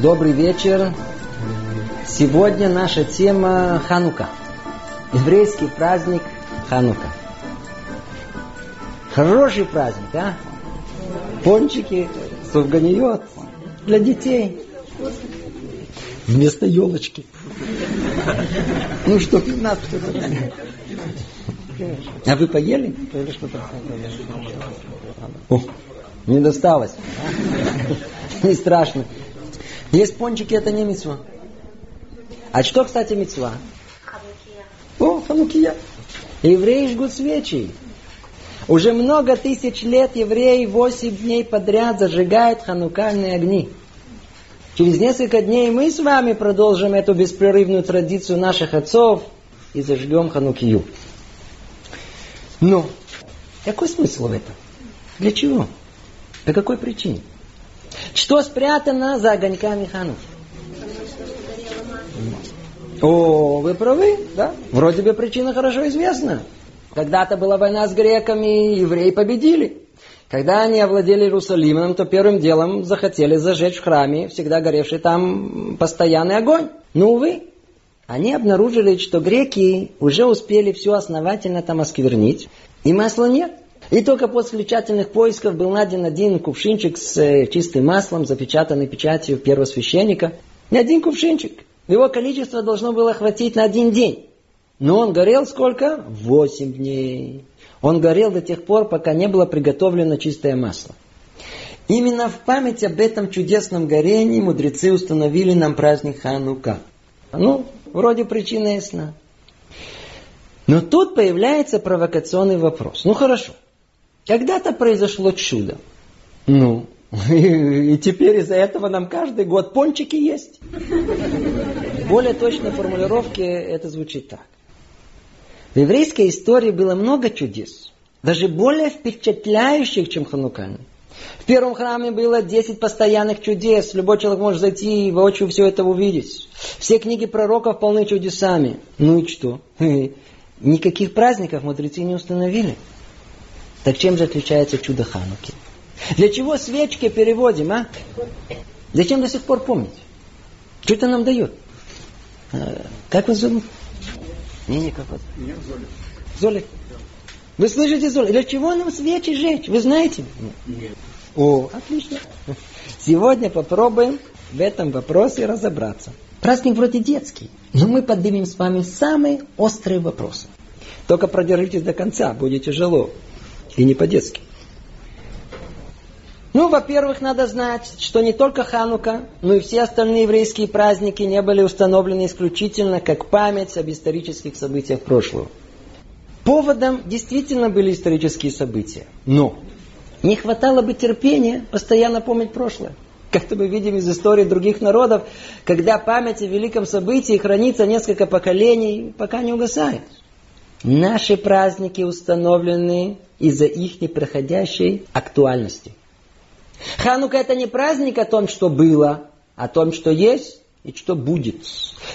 Добрый вечер. Сегодня наша тема Ханука. Еврейский праздник Ханука. Хороший праздник, а? Пончики, сувганиот для детей. Вместо елочки. Ну что, 15 что-то. А вы поели? О, не досталось. Не страшно. Есть пончики, это не мецва. А что, кстати, мецва? О, ханукия. Евреи жгут свечи. Уже много тысяч лет евреи восемь дней подряд зажигают ханукальные огни. Через несколько дней мы с вами продолжим эту беспрерывную традицию наших отцов и зажгем ханукию. Но какой смысл в этом? Для чего? По какой причине? Что спрятано за огоньками Хануки? О, вы правы, да? Вроде бы причина хорошо известна. Когда-то была война с греками, евреи победили. Когда они овладели Иерусалимом, то первым делом захотели зажечь в храме всегда горевший там постоянный огонь. Ну, увы, они обнаружили, что греки уже успели все основательно там осквернить, и масла нет. И только после тщательных поисков был найден один кувшинчик с э, чистым маслом, запечатанный печатью первосвященника. Не один кувшинчик. Его количество должно было хватить на один день. Но он горел сколько? Восемь дней. Он горел до тех пор, пока не было приготовлено чистое масло. Именно в память об этом чудесном горении мудрецы установили нам праздник Ханука. Ну, вроде причина ясна. Но тут появляется провокационный вопрос. Ну хорошо, когда-то произошло чудо. Ну, и, и теперь из-за этого нам каждый год пончики есть. Более точной формулировки это звучит так. В еврейской истории было много чудес, даже более впечатляющих, чем ханукальный. В первом храме было 10 постоянных чудес. Любой человек может зайти и воочию все это увидеть. Все книги пророков полны чудесами. Ну и что? Никаких праздников мудрецы не установили. Так чем же отличается чудо Хануки? Для чего свечки переводим, а? Зачем до сих пор помнить? Что это нам дает? А, как вас зовут? Не, не, как вас? Меня Золик. Золик? Вы слышите, Золик? Для чего нам свечи жечь? Вы знаете? Нет. О, отлично. Сегодня попробуем в этом вопросе разобраться. Праздник вроде детский, но мы поднимем с вами самые острые вопросы. Только продержитесь до конца, будет тяжело. И не по-детски. Ну, во-первых, надо знать, что не только Ханука, но и все остальные еврейские праздники не были установлены исключительно как память об исторических событиях прошлого. Поводом действительно были исторические события. Но не хватало бы терпения постоянно помнить прошлое. Как-то мы видим из истории других народов, когда память о великом событии хранится несколько поколений, пока не угасает. Наши праздники установлены из-за их непроходящей актуальности. Ханука это не праздник о том, что было, а о том, что есть и что будет.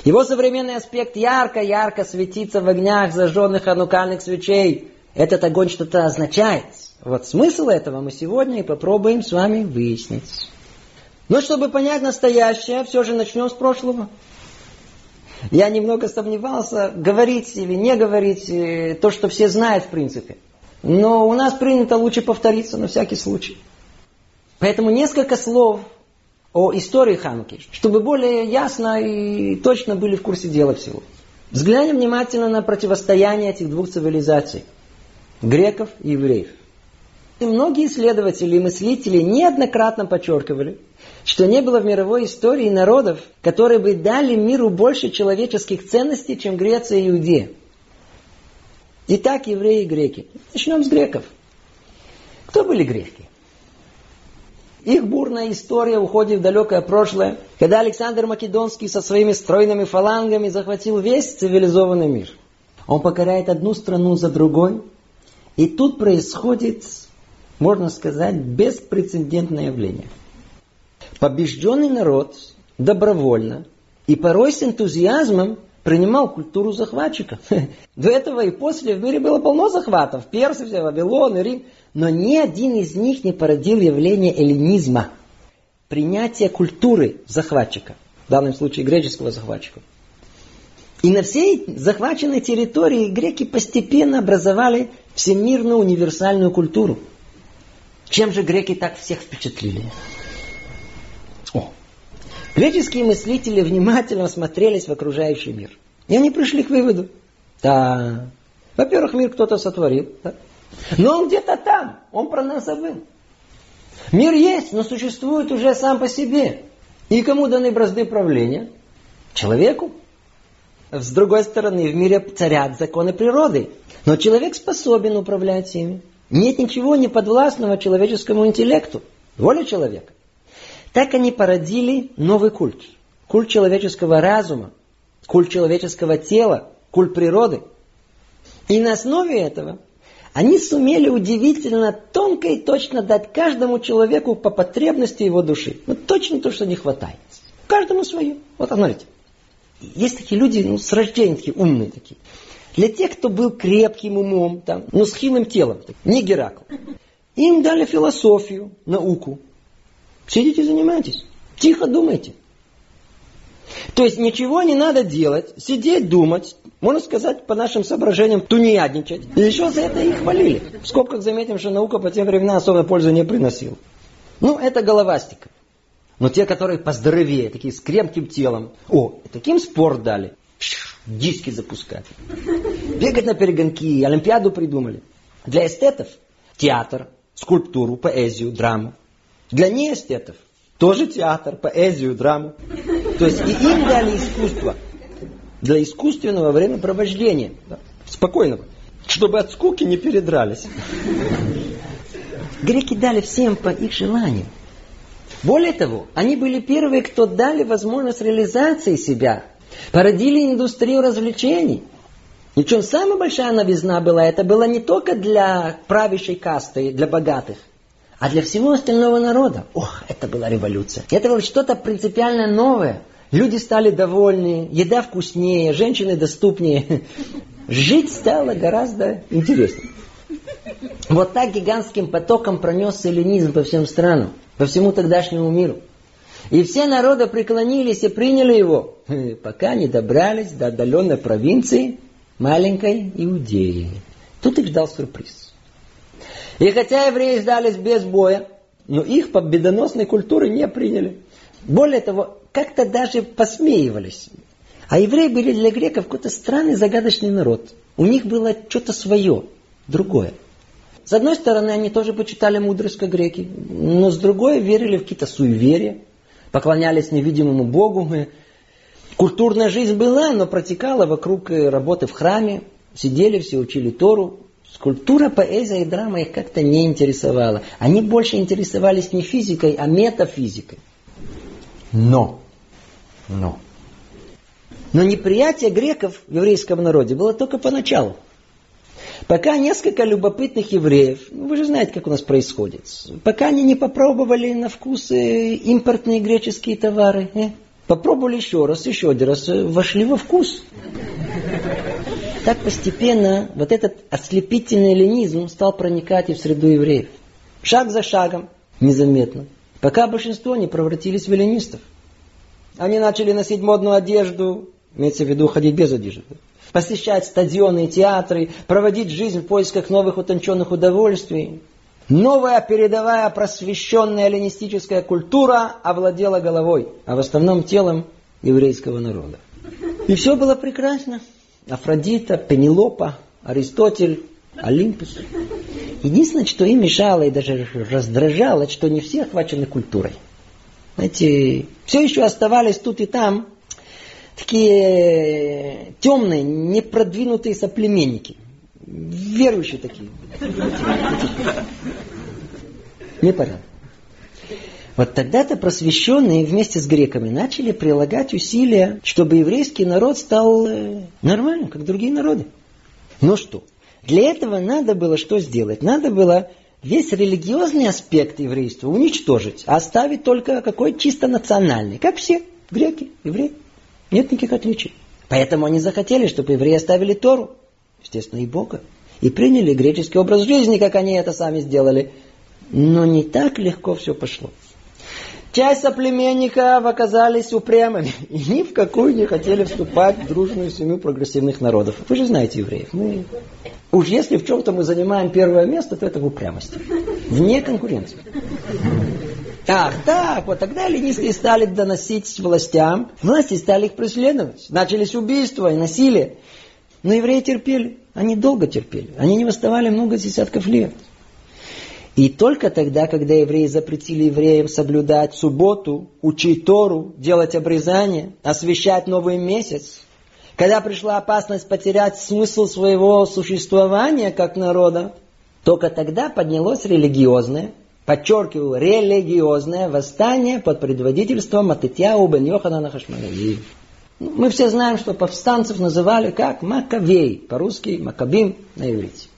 Его современный аспект ярко-ярко светится в огнях зажженных ханукальных свечей. Этот огонь что-то означает. Вот смысл этого мы сегодня и попробуем с вами выяснить. Но чтобы понять настоящее, все же начнем с прошлого. Я немного сомневался, говорить или не говорить э, то, что все знают в принципе. Но у нас принято лучше повториться на всякий случай. Поэтому несколько слов о истории Хануки, чтобы более ясно и точно были в курсе дела всего. Взглянем внимательно на противостояние этих двух цивилизаций – греков и евреев. И многие исследователи и мыслители неоднократно подчеркивали, что не было в мировой истории народов, которые бы дали миру больше человеческих ценностей, чем Греция и Иудея. Итак, евреи и греки. Начнем с греков. Кто были греки? Их бурная история уходит в далекое прошлое, когда Александр Македонский со своими стройными фалангами захватил весь цивилизованный мир. Он покоряет одну страну за другой, и тут происходит, можно сказать, беспрецедентное явление. Побежденный народ добровольно и порой с энтузиазмом принимал культуру захватчика. До этого и после в мире было полно захватов. Персия, Вавилон, Рим. Но ни один из них не породил явление эллинизма. принятия культуры захватчика, в данном случае греческого захватчика. И на всей захваченной территории греки постепенно образовали всемирную универсальную культуру. Чем же греки так всех впечатлили? Греческие мыслители внимательно смотрелись в окружающий мир. И они пришли к выводу. Да, во-первых, мир кто-то сотворил. Да? Но он где-то там, он про нас забыл. Мир есть, но существует уже сам по себе. И кому даны бразды правления? Человеку. С другой стороны, в мире царят законы природы. Но человек способен управлять ими. Нет ничего неподвластного человеческому интеллекту. Воля человека. Так они породили новый культ. Культ человеческого разума, культ человеческого тела, культ природы. И на основе этого они сумели удивительно тонко и точно дать каждому человеку по потребности его души. Вот точно то, что не хватает. Каждому свое. Вот смотрите. Есть такие люди, ну, с рождения такие умные такие. Для тех, кто был крепким умом, там, но с хилым телом, не Геракл. Им дали философию, науку. Сидите, занимайтесь. Тихо думайте. То есть ничего не надо делать, сидеть, думать, можно сказать, по нашим соображениям, тунеядничать. И еще за это их хвалили. В скобках заметим, что наука по тем временам особой пользы не приносила. Ну, это головастика. Но те, которые поздоровее, такие с крепким телом, о, таким спорт дали. Диски запускать. Бегать на перегонки, Олимпиаду придумали. Для эстетов театр, скульптуру, поэзию, драму. Для неэстетов тоже театр, поэзию, драму. То есть и им дали искусство для искусственного времяпровождения. Да, спокойного. Чтобы от скуки не передрались. Греки дали всем по их желанию. Более того, они были первые, кто дали возможность реализации себя. Породили индустрию развлечений. Причем самая большая новизна была, это было не только для правящей касты, для богатых, а для всего остального народа. Ох, это была революция. Это было что-то принципиально новое. Люди стали довольны, еда вкуснее, женщины доступнее. Жить стало гораздо интереснее. Вот так гигантским потоком пронесся эллинизм по всем странам, по всему тогдашнему миру. И все народы преклонились и приняли его, пока не добрались до отдаленной провинции маленькой Иудеи. Тут их ждал сюрприз. И хотя евреи сдались без боя, но их победоносной культуры не приняли. Более того, как-то даже посмеивались. А евреи были для греков какой-то странный загадочный народ. У них было что-то свое, другое. С одной стороны, они тоже почитали мудрость, как греки, но с другой верили в какие-то суеверия, поклонялись невидимому Богу. Культурная жизнь была, но протекала вокруг работы в храме, сидели все, учили Тору, Скульптура, поэзия и драма их как-то не интересовала. Они больше интересовались не физикой, а метафизикой. Но, но, но неприятие греков в еврейском народе было только поначалу. Пока несколько любопытных евреев, ну, вы же знаете, как у нас происходит, пока они не попробовали на вкус импортные греческие товары, э, попробовали еще раз, еще один раз, э, вошли во вкус. Так постепенно вот этот ослепительный ленизм стал проникать и в среду евреев. Шаг за шагом, незаметно. Пока большинство не превратились в эллинистов. Они начали носить модную одежду, имеется в виду ходить без одежды, посещать стадионы и театры, проводить жизнь в поисках новых утонченных удовольствий. Новая передовая просвещенная эллинистическая культура овладела головой, а в основном телом еврейского народа. И все было прекрасно. Афродита, Пенелопа, Аристотель, Олимпус. Единственное, что им мешало и даже раздражало, что не все охвачены культурой. Знаете, все еще оставались тут и там такие темные, непродвинутые соплеменники. Верующие такие. Непонятно. Вот тогда-то просвещенные вместе с греками начали прилагать усилия, чтобы еврейский народ стал э, нормальным, как другие народы. Ну что, для этого надо было что сделать? Надо было весь религиозный аспект еврейства уничтожить, а оставить только какой чисто национальный, как все греки, евреи. Нет никаких отличий. Поэтому они захотели, чтобы евреи оставили Тору, естественно, и Бога, и приняли греческий образ жизни, как они это сами сделали. Но не так легко все пошло. Часть соплеменников оказались упрямыми и ни в какую не хотели вступать в дружную семью прогрессивных народов. Вы же знаете евреев. Мы... Уж если в чем-то мы занимаем первое место, то это в упрямости. Вне конкуренции. Ах, так, вот тогда ленистые стали доносить властям. Власти стали их преследовать. Начались убийства и насилие. Но евреи терпели. Они долго терпели. Они не восставали много десятков лет. И только тогда, когда евреи запретили евреям соблюдать субботу, учить Тору, делать обрезание, освещать новый месяц, когда пришла опасность потерять смысл своего существования как народа, только тогда поднялось религиозное, подчеркиваю, религиозное восстание под предводительством Матытьяу бен Йоханана Хашманави. Ну, мы все знаем, что повстанцев называли как Макавей, по-русски Макабим на иврите.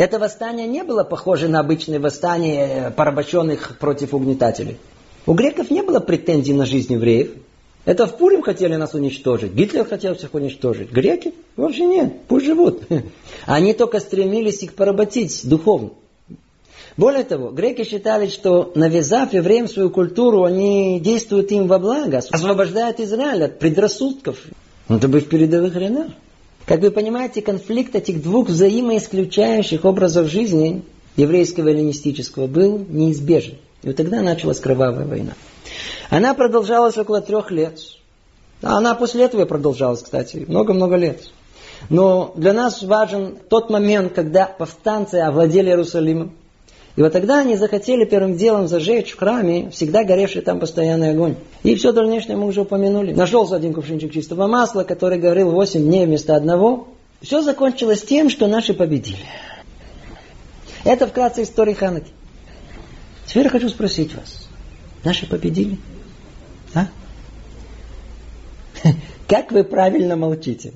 Это восстание не было похоже на обычное восстание порабощенных против угнетателей. У греков не было претензий на жизнь евреев. Это в Пурим хотели нас уничтожить. Гитлер хотел всех уничтожить. Греки? Вообще нет. Пусть живут. Они только стремились их поработить духовно. Более того, греки считали, что навязав евреям свою культуру, они действуют им во благо, освобождают Израиль от предрассудков. Это бы в передовых рядах. Как вы понимаете, конфликт этих двух взаимоисключающих образов жизни, еврейского и эллинистического, был неизбежен. И вот тогда началась кровавая война. Она продолжалась около трех лет. Она после этого продолжалась, кстати, много-много лет. Но для нас важен тот момент, когда повстанцы овладели Иерусалимом. И вот тогда они захотели первым делом зажечь в храме всегда горевший там постоянный огонь. И все дальнейшее мы уже упомянули. Нашелся один кувшинчик чистого масла, который говорил 8 дней вместо одного. Все закончилось тем, что наши победили. Это вкратце история Ханаки. Теперь я хочу спросить вас. Наши победили? А? Как вы правильно молчите?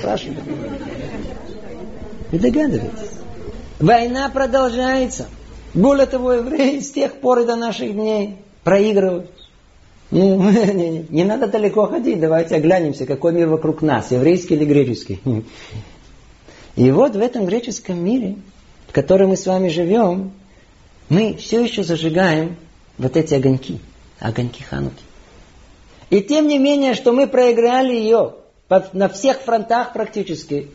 Спрашиваю. Вы догадываетесь? Война продолжается. Более того, евреи с тех пор и до наших дней проигрывают. Ну, не, не, не надо далеко ходить, давайте оглянемся, какой мир вокруг нас, еврейский или греческий. И вот в этом греческом мире, в котором мы с вами живем, мы все еще зажигаем вот эти огоньки, огоньки Хануки. И тем не менее, что мы проиграли ее на всех фронтах практически,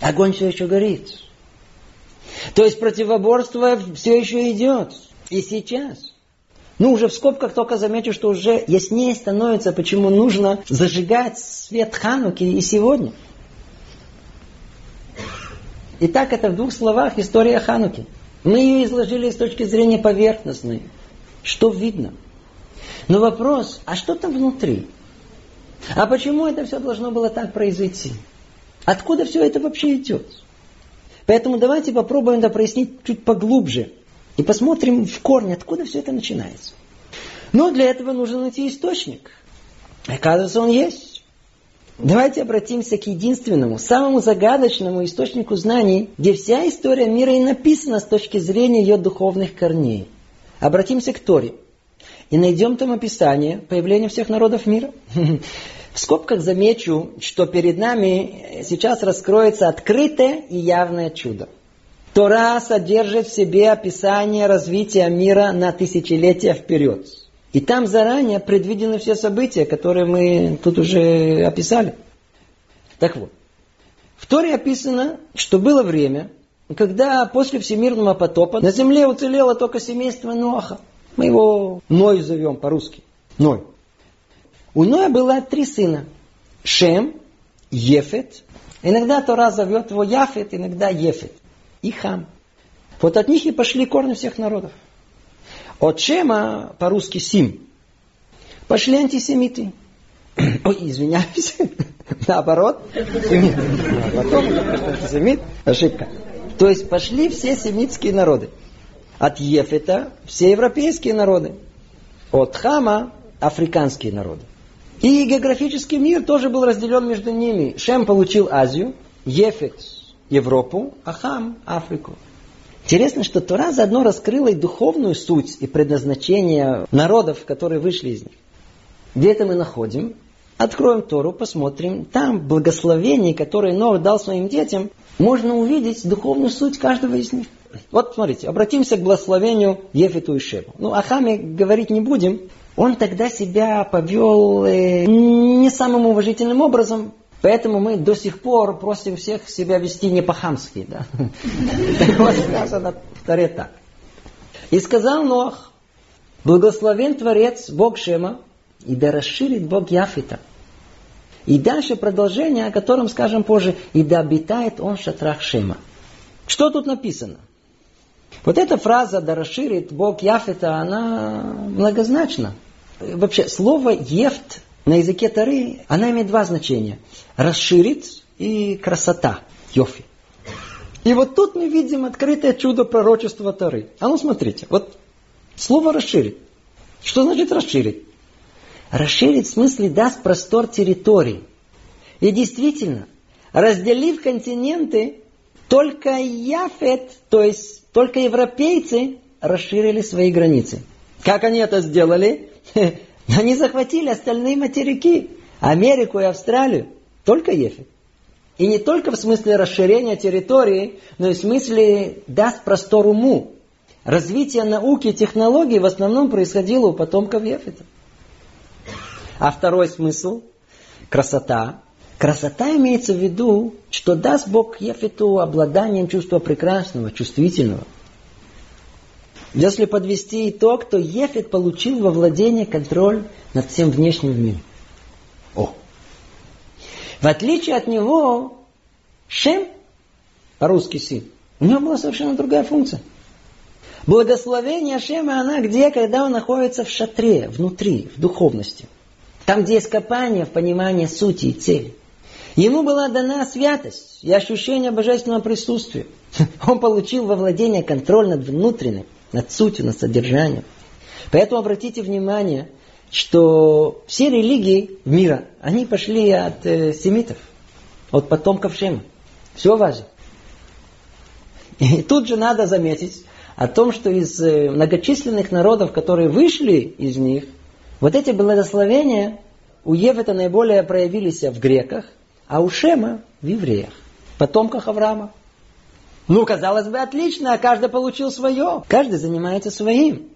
огонь все еще горит. То есть противоборство все еще идет. И сейчас. Ну, уже в скобках только замечу, что уже яснее становится, почему нужно зажигать свет Хануки и сегодня. Итак, это в двух словах история Хануки. Мы ее изложили с точки зрения поверхностной. Что видно? Но вопрос, а что там внутри? А почему это все должно было так произойти? Откуда все это вообще идет? Поэтому давайте попробуем это прояснить чуть поглубже. И посмотрим в корне, откуда все это начинается. Но для этого нужно найти источник. Оказывается, он есть. Давайте обратимся к единственному, самому загадочному источнику знаний, где вся история мира и написана с точки зрения ее духовных корней. Обратимся к Торе. И найдем там описание появления всех народов мира. В скобках замечу, что перед нами сейчас раскроется открытое и явное чудо. Тора содержит в себе описание развития мира на тысячелетия вперед. И там заранее предвидены все события, которые мы тут уже описали. Так вот, в Торе описано, что было время, когда после всемирного потопа на земле уцелело только семейство Ноаха. Мы его Ной зовем по-русски. Ной. У Ноя было три сына. Шем, Ефет. Иногда Тора зовет его Яфет, иногда Ефет. И Хам. Вот от них и пошли корни всех народов. От Шема, по-русски Сим, пошли антисемиты. Ой, извиняюсь. Наоборот. Потом антисемит. Ошибка. То есть пошли все семитские народы. От Ефета все европейские народы. От Хама африканские народы. И географический мир тоже был разделен между ними. Шем получил Азию, Ефет – Европу, а Хам – Африку. Интересно, что Тора заодно раскрыла и духовную суть и предназначение народов, которые вышли из них. Где это мы находим? Откроем Тору, посмотрим. Там благословение, которое Нор дал своим детям, можно увидеть духовную суть каждого из них. вот смотрите, обратимся к благословению Ефету и Шему. Ну, о Хаме говорить не будем. Он тогда себя повел э, не самым уважительным образом, Поэтому мы до сих пор просим всех себя вести не по-хамски. Да? Так вот сказано в Таре так. И сказал Нох, благословен Творец, Бог Шема, и да расширит Бог Яфита. И дальше продолжение, о котором скажем позже, и да обитает он в шатрах Шема. Что тут написано? Вот эта фраза «да расширит Бог Яфита», она многозначна. Вообще, слово «ефт» на языке Тары, она имеет два значения. Расширит и красота, йофи. И вот тут мы видим открытое чудо пророчества Тары. А ну смотрите, вот слово расширит. Что значит расширить? Расширить в смысле даст простор территории. И действительно, разделив континенты, только Яфет, то есть только европейцы, расширили свои границы. Как они это сделали? Они захватили остальные материки, Америку и Австралию, только Ефет. И не только в смысле расширения территории, но и в смысле даст простор уму. Развитие науки и технологий в основном происходило у потомков Ефета. А второй смысл – красота. Красота имеется в виду, что даст Бог Ефету обладанием чувства прекрасного, чувствительного – если подвести итог, то Ефет получил во владение контроль над всем внешним миром. О! В отличие от него, Шем, по-русски сын, у него была совершенно другая функция. Благословение Шема, она где, когда он находится в шатре, внутри, в духовности. Там, где есть копание в понимании сути и цели. Ему была дана святость и ощущение божественного присутствия. Он получил во владение контроль над внутренним над сутью, над содержанием. Поэтому обратите внимание, что все религии мира, они пошли от э, семитов, от потомков Шема. Все важно. И тут же надо заметить о том, что из э, многочисленных народов, которые вышли из них, вот эти благословения у Евета наиболее проявились в греках, а у Шема в евреях, потомках Авраама. Ну, казалось бы, отлично, каждый получил свое. Каждый занимается своим.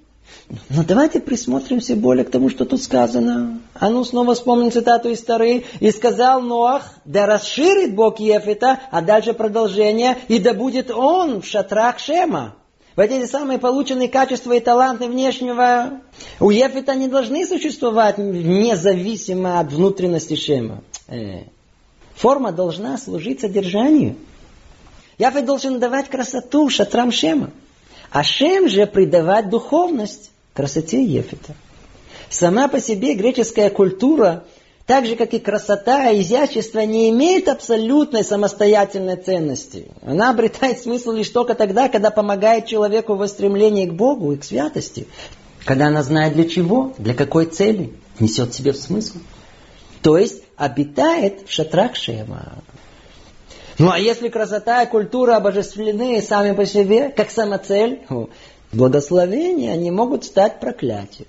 Но давайте присмотримся более к тому, что тут сказано. А ну снова вспомним цитату из Тары. «И сказал Ноах, да расширит Бог Ефета, а дальше продолжение, и да будет он в шатрах Шема». Вот эти самые полученные качества и таланты внешнего у Ефета не должны существовать независимо от внутренности Шема. Э. Форма должна служить содержанию. Яфет должен давать красоту шатрам Шема. А Шем же придавать духовность красоте Ефета. Сама по себе греческая культура, так же как и красота и изящество, не имеет абсолютной самостоятельной ценности. Она обретает смысл лишь только тогда, когда помогает человеку в стремлении к Богу и к святости. Когда она знает для чего, для какой цели, несет в себе смысл. То есть обитает в шатрах Шема. Ну а если красота и культура обожествлены сами по себе, как самоцель, благословения, они могут стать проклятием.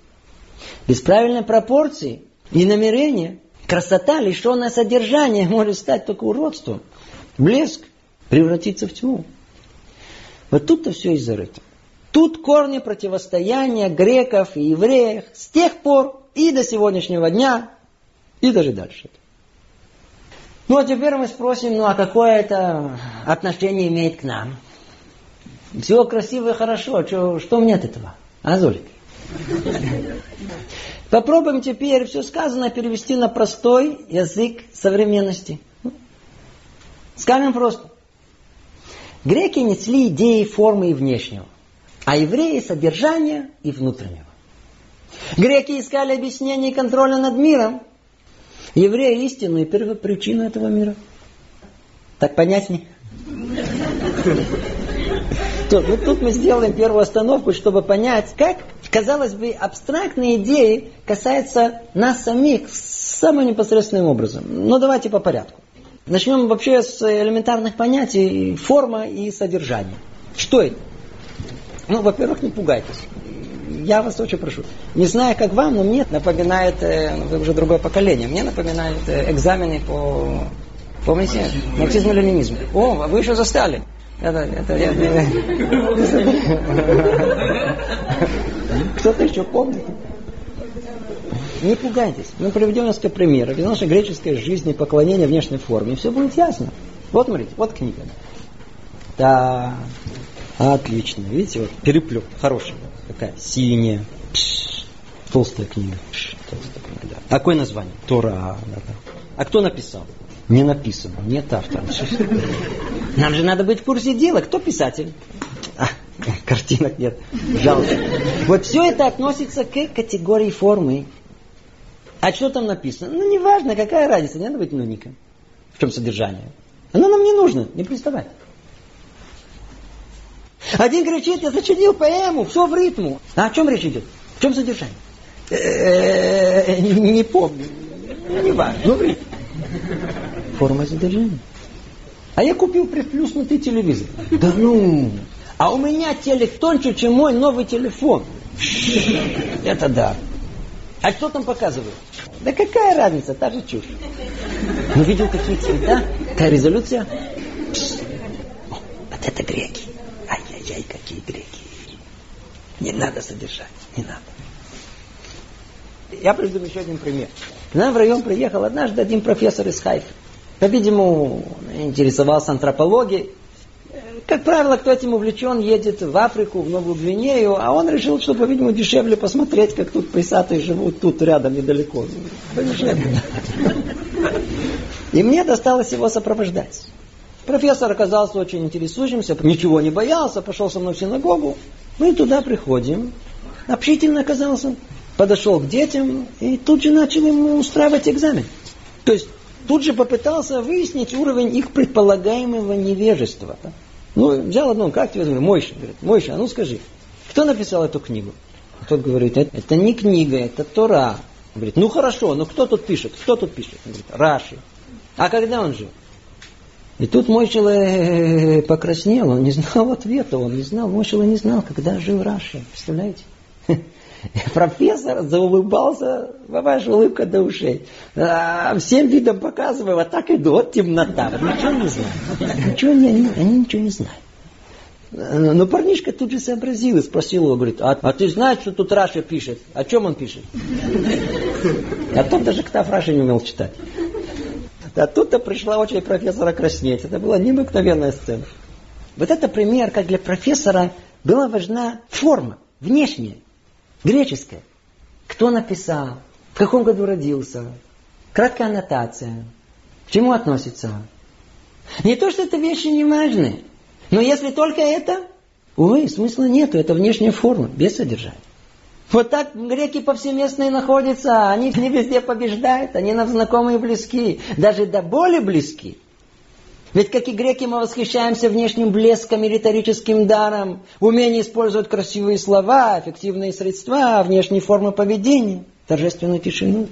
Без правильной пропорции и намерения красота, лишенная содержания, может стать только уродством. Блеск превратиться в тьму. Вот тут-то все и зарыто. Тут корни противостояния греков и евреев с тех пор и до сегодняшнего дня, и даже дальше. Ну а теперь мы спросим, ну а какое это отношение имеет к нам? Все красиво и хорошо, что, что мне от этого? А, Золик? Попробуем теперь все сказанное перевести на простой язык современности. Скажем просто. Греки несли идеи формы и внешнего, а евреи содержания и внутреннего. Греки искали объяснение контроля над миром, Евреи истину и первопричину этого мира. Так понятнее? То, ну, тут мы сделаем первую остановку, чтобы понять, как, казалось бы, абстрактные идеи касаются нас самих самым непосредственным образом. Но давайте по порядку. Начнем вообще с элементарных понятий форма и содержание. Что это? Ну, во-первых, не пугайтесь я вас очень прошу. Не знаю, как вам, но мне напоминает, э, вы уже другое поколение, мне напоминает э, экзамены по, помните, марксизму ленинизму. О, вы еще застали. Это, это, это, Кто-то еще помнит? Не пугайтесь. Мы приведем несколько примеров из нашей греческой жизни, поклонения внешней форме. И все будет ясно. Вот смотрите, вот книга. Да, отлично. Видите, вот переплет. Хорошая. Такая синяя. Пш, толстая книга. Пш, толстая книга да. Такое название. Тора. Да, да. А кто написал? Не написано, нет автора. Нам же надо быть в курсе дела. Кто писатель? А, картинок нет. Жалко. Вот все это относится к категории формы. А что там написано? Ну, неважно, какая разница, не надо быть нуником. В чем содержание? Оно нам не нужно, не приставай. Один кричит, я сочинил поэму, все в ритму. А о чем речь идет? В чем содержание? Э, не помню. Не важно. Ну, в ритм. Форма содержания. А я купил приплюснутый телевизор. Да ну! А у меня телек тоньше, чем мой новый телефон. Это да. А что там показывают? Да какая разница, та же чушь. Ну видел какие цвета, какая резолюция. вот это греки. Ай-яй-яй, какие греки. Не надо содержать, не надо. Я приведу еще один пример. К нам в район приехал однажды один профессор из Хайфа. По-видимому, интересовался антропологией. Как правило, кто этим увлечен, едет в Африку, в Новую Гвинею, а он решил, что, по-видимому, дешевле посмотреть, как тут пейсаты живут тут рядом, недалеко. Подешевле. И мне досталось его сопровождать. Профессор оказался очень интересующимся, ничего не боялся, пошел со мной в синагогу. Мы туда приходим. Общительно оказался. Подошел к детям и тут же начал ему устраивать экзамен. То есть тут же попытался выяснить уровень их предполагаемого невежества. Ну, взял одну, как тебе зовут? Мойша. Говорит, Мойша, а ну скажи, кто написал эту книгу? А тот говорит, это, это не книга, это Тора. Он говорит, ну хорошо, но кто тут пишет? Кто тут пишет? Он говорит, Раши. А когда он жил? И тут Мойшила покраснел, он не знал ответа, он не знал, Мойшила не знал, когда жил Раши. Представляете? Профессор заулыбался, ваша улыбка до ушей. А, всем видом показываю, вот так иду, вот темнота. Ничего не знаю. Ничего не, они, они ничего не знают. Но парнишка тут же сообразил и спросил его, говорит, а, а ты знаешь, что тут Раша пишет? О чем он пишет? А тот даже Ктаф Раши не умел читать. А тут-то пришла очередь профессора краснеть. Это была необыкновенная сцена. Вот это пример, как для профессора была важна форма, внешняя. Греческое. Кто написал? В каком году родился? Краткая аннотация. К чему относится? Не то, что это вещи не важны. Но если только это, увы, смысла нету. Это внешняя форма, без содержания. Вот так греки повсеместно и находятся. Они не везде побеждают. Они нам знакомые и близки. Даже до боли близки. Ведь, как и греки, мы восхищаемся внешним блеском и риторическим даром, умение использовать красивые слова, эффективные средства, внешние формы поведения, торжественную тишину.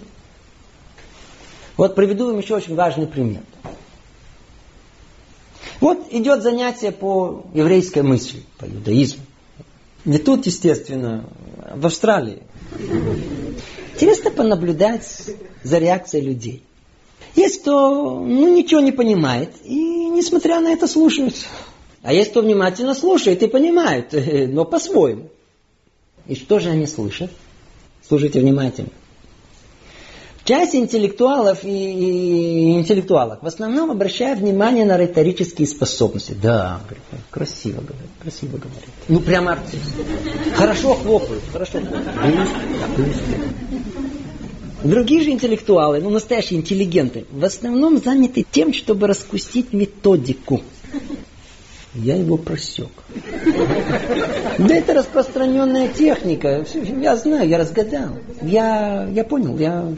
Вот приведу вам еще очень важный пример. Вот идет занятие по еврейской мысли, по иудаизму. Не тут, естественно, в Австралии. Интересно понаблюдать за реакцией людей. Есть кто ну, ничего не понимает и, несмотря на это, слушает. А есть кто внимательно слушает и понимает, но по-своему. И что же они слышат? Слушайте внимательно. Часть интеллектуалов и, и интеллектуалов в основном обращают внимание на риторические способности. Да, говорит, красиво говорит, красиво говорит. Ну, прямо артист. Хорошо хлопают, хорошо. Другие же интеллектуалы, ну настоящие интеллигенты, в основном заняты тем, чтобы распустить методику. Я его просек. Да это распространенная техника. Я знаю, я разгадал. Я, я понял, я...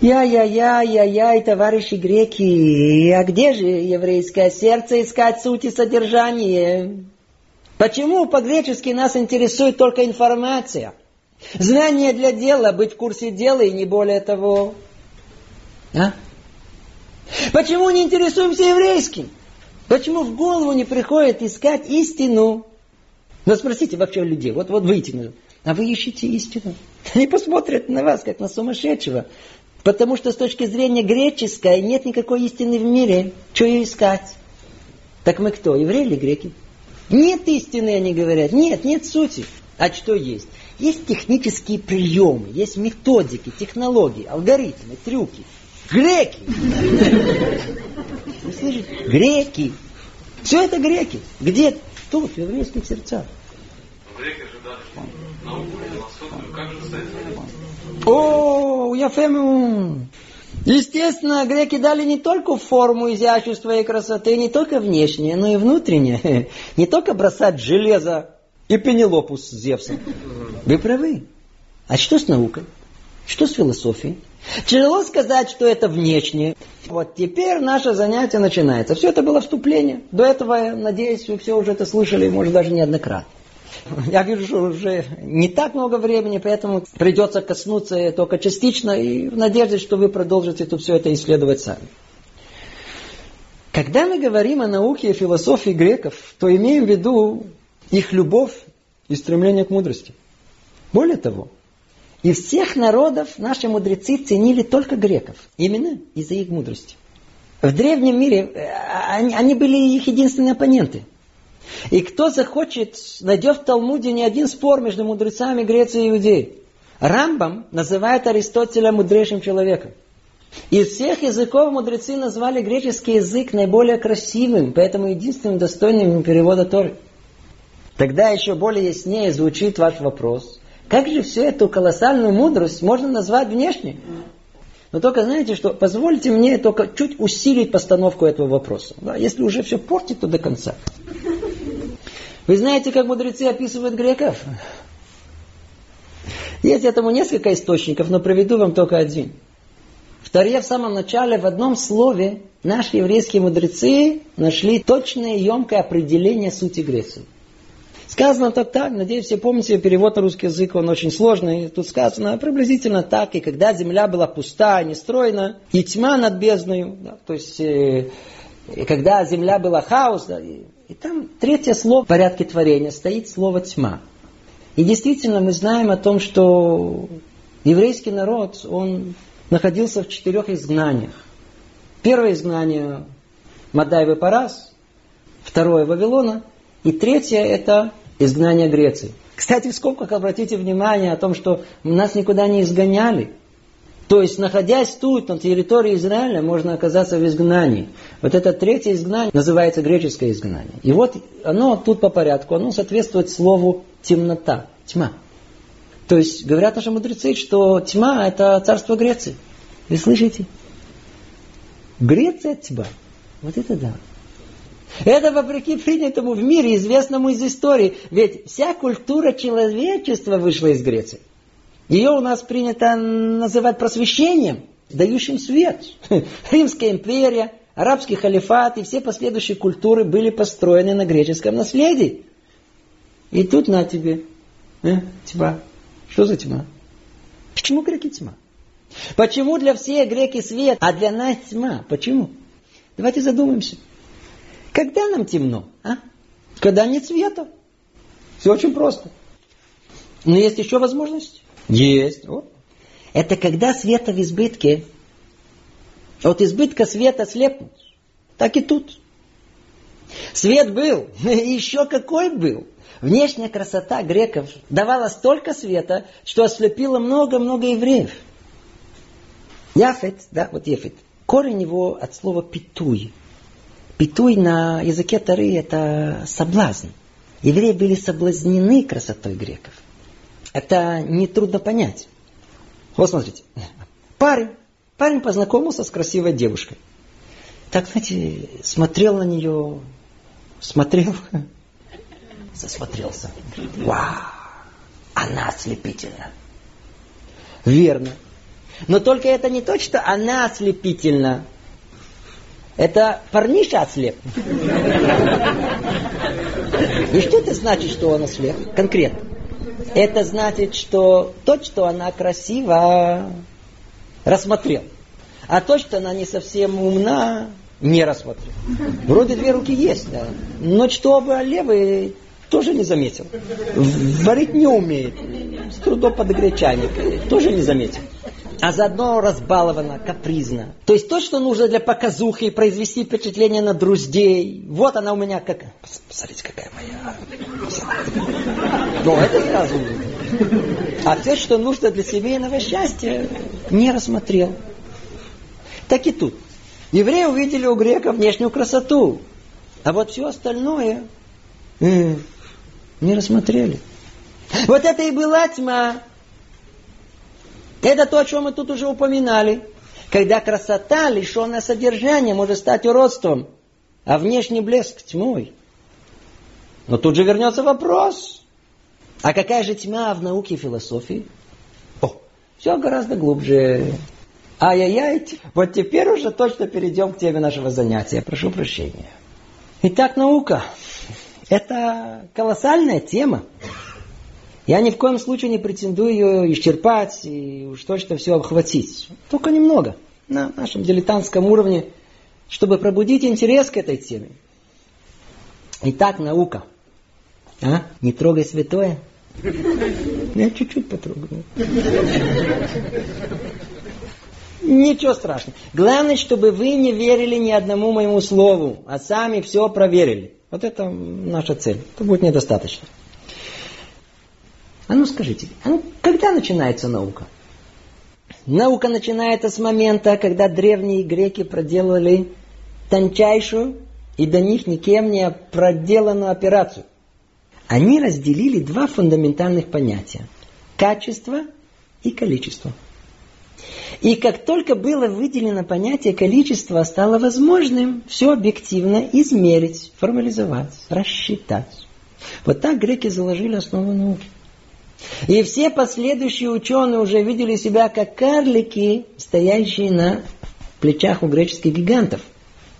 Я, я, я, я, и товарищи греки. А где же еврейское сердце искать суть и содержание? Почему по-гречески нас интересует только информация? Знание для дела, быть в курсе дела и не более того. А? Почему не интересуемся еврейским? Почему в голову не приходит искать истину? Ну спросите вообще людей, вот, вот выйти, а вы ищете истину. Они посмотрят на вас, как на сумасшедшего. Потому что с точки зрения греческой нет никакой истины в мире. Что ее искать? Так мы кто, евреи или греки? Нет истины, они говорят. Нет, нет сути. А что есть? Есть технические приемы, есть методики, технологии, алгоритмы, трюки. Греки! Вы слышите? Греки! Все это греки. Где? Тут, в еврейских сердцах. Греки же дали науку, философию. Как же с? О, Яфему! Естественно, греки дали не только форму изящества и красоты, не только внешнее, но и внутреннее. Не только бросать железо и Пенелопу с Зевсом. Вы правы. А что с наукой? Что с философией? Тяжело сказать, что это внешнее. Вот теперь наше занятие начинается. Все это было вступление. До этого, надеюсь, вы все уже это слышали, может, даже неоднократно. Я вижу, что уже не так много времени, поэтому придется коснуться только частично и в надежде, что вы продолжите тут все это исследовать сами. Когда мы говорим о науке и философии греков, то имеем в виду их любовь и стремление к мудрости. Более того, из всех народов наши мудрецы ценили только греков, именно из-за их мудрости. В древнем мире э, они, они были их единственные оппоненты. И кто захочет, найдет в Талмуде не один спор между мудрецами Греции и Иудеи. Рамбам называет Аристотеля мудрейшим человеком. Из всех языков мудрецы назвали греческий язык наиболее красивым, поэтому единственным достойным перевода Торы. Тогда еще более яснее звучит ваш вопрос. Как же всю эту колоссальную мудрость можно назвать внешней? Но только знаете, что позвольте мне только чуть усилить постановку этого вопроса. Да, если уже все портить, то до конца. Вы знаете, как мудрецы описывают греков? Есть этому несколько источников, но приведу вам только один. В Таре в самом начале в одном слове наши еврейские мудрецы нашли точное емкое определение сути Греции. Сказано так, так, надеюсь, все помните, перевод на русский язык, он очень сложный. Тут сказано приблизительно так, и когда земля была пуста, нестроена, и тьма над бездною, да, то есть, э, и когда земля была хаос, да, и, и там третье слово в порядке творения стоит слово тьма. И действительно мы знаем о том, что еврейский народ, он находился в четырех изгнаниях. Первое изгнание Мадай Парас, второе Вавилона, и третье это изгнания Греции. Кстати, в скобках обратите внимание о том, что нас никуда не изгоняли. То есть, находясь тут, на территории Израиля, можно оказаться в изгнании. Вот это третье изгнание называется греческое изгнание. И вот оно тут по порядку, оно соответствует слову темнота, тьма. То есть, говорят наши мудрецы, что тьма – это царство Греции. Вы слышите? Греция – тьма. Вот это да. Это вопреки принятому в мире, известному из истории. Ведь вся культура человечества вышла из Греции. Ее у нас принято называть просвещением, дающим свет. Римская империя, арабский халифат и все последующие культуры были построены на греческом наследии. И тут на тебе. Э, тьма. Что за тьма? Почему греки тьма? Почему для всех греки свет, а для нас тьма? Почему? Давайте задумаемся. Когда нам темно? А? Когда нет света. Все очень просто. Но есть еще возможность? Есть. Вот. Это когда света в избытке. От избытка света слепнут. Так и тут. Свет был, еще какой был. Внешняя красота греков давала столько света, что ослепила много-много евреев. Яфет, да, вот Ефет. Корень его от слова питуй. Питуй на языке Тары – это соблазн. Евреи были соблазнены красотой греков. Это нетрудно понять. Вот смотрите. Парень. Парень познакомился с красивой девушкой. Так, знаете, смотрел на нее, смотрел, засмотрелся. Вау, она ослепительна. Верно. Но только это не то, что она ослепительна, это парниша ослеп. И что это значит, что он ослеп? Конкретно. Это значит, что то, что она красива, рассмотрел. А то, что она не совсем умна, не рассмотрел. Вроде две руки есть, да. Но что бы левый тоже не заметил. Варить не умеет. С трудом подогреть чайник. Тоже не заметил. А заодно разбалована, капризна. То есть то, что нужно для показухи, произвести впечатление на друзей. Вот она у меня как... Посмотрите, какая моя... Ну, это сразу. А все, что нужно для семейного счастья, не рассмотрел. Так и тут. Евреи увидели у грека внешнюю красоту, а вот все остальное э, не рассмотрели. Вот это и была тьма, это то, о чем мы тут уже упоминали. Когда красота, лишенная содержания, может стать уродством, а внешний блеск тьмой. Но тут же вернется вопрос. А какая же тьма в науке и философии? О, все гораздо глубже. Ай-яй-яй. Вот теперь уже точно перейдем к теме нашего занятия. Прошу прощения. Итак, наука. Это колоссальная тема. Я ни в коем случае не претендую ее исчерпать и уж точно все обхватить. Только немного, на нашем дилетантском уровне, чтобы пробудить интерес к этой теме. Итак, наука. А? Не трогай святое. Я чуть-чуть потрогаю. Ничего страшного. Главное, чтобы вы не верили ни одному моему слову, а сами все проверили. Вот это наша цель. Это будет недостаточно. А ну скажите, а ну, когда начинается наука? Наука начинается с момента, когда древние греки проделали тончайшую и до них никем не проделанную операцию. Они разделили два фундаментальных понятия – качество и количество. И как только было выделено понятие количества, стало возможным все объективно измерить, формализовать, рассчитать. Вот так греки заложили основу науки. И все последующие ученые уже видели себя как карлики, стоящие на плечах у греческих гигантов,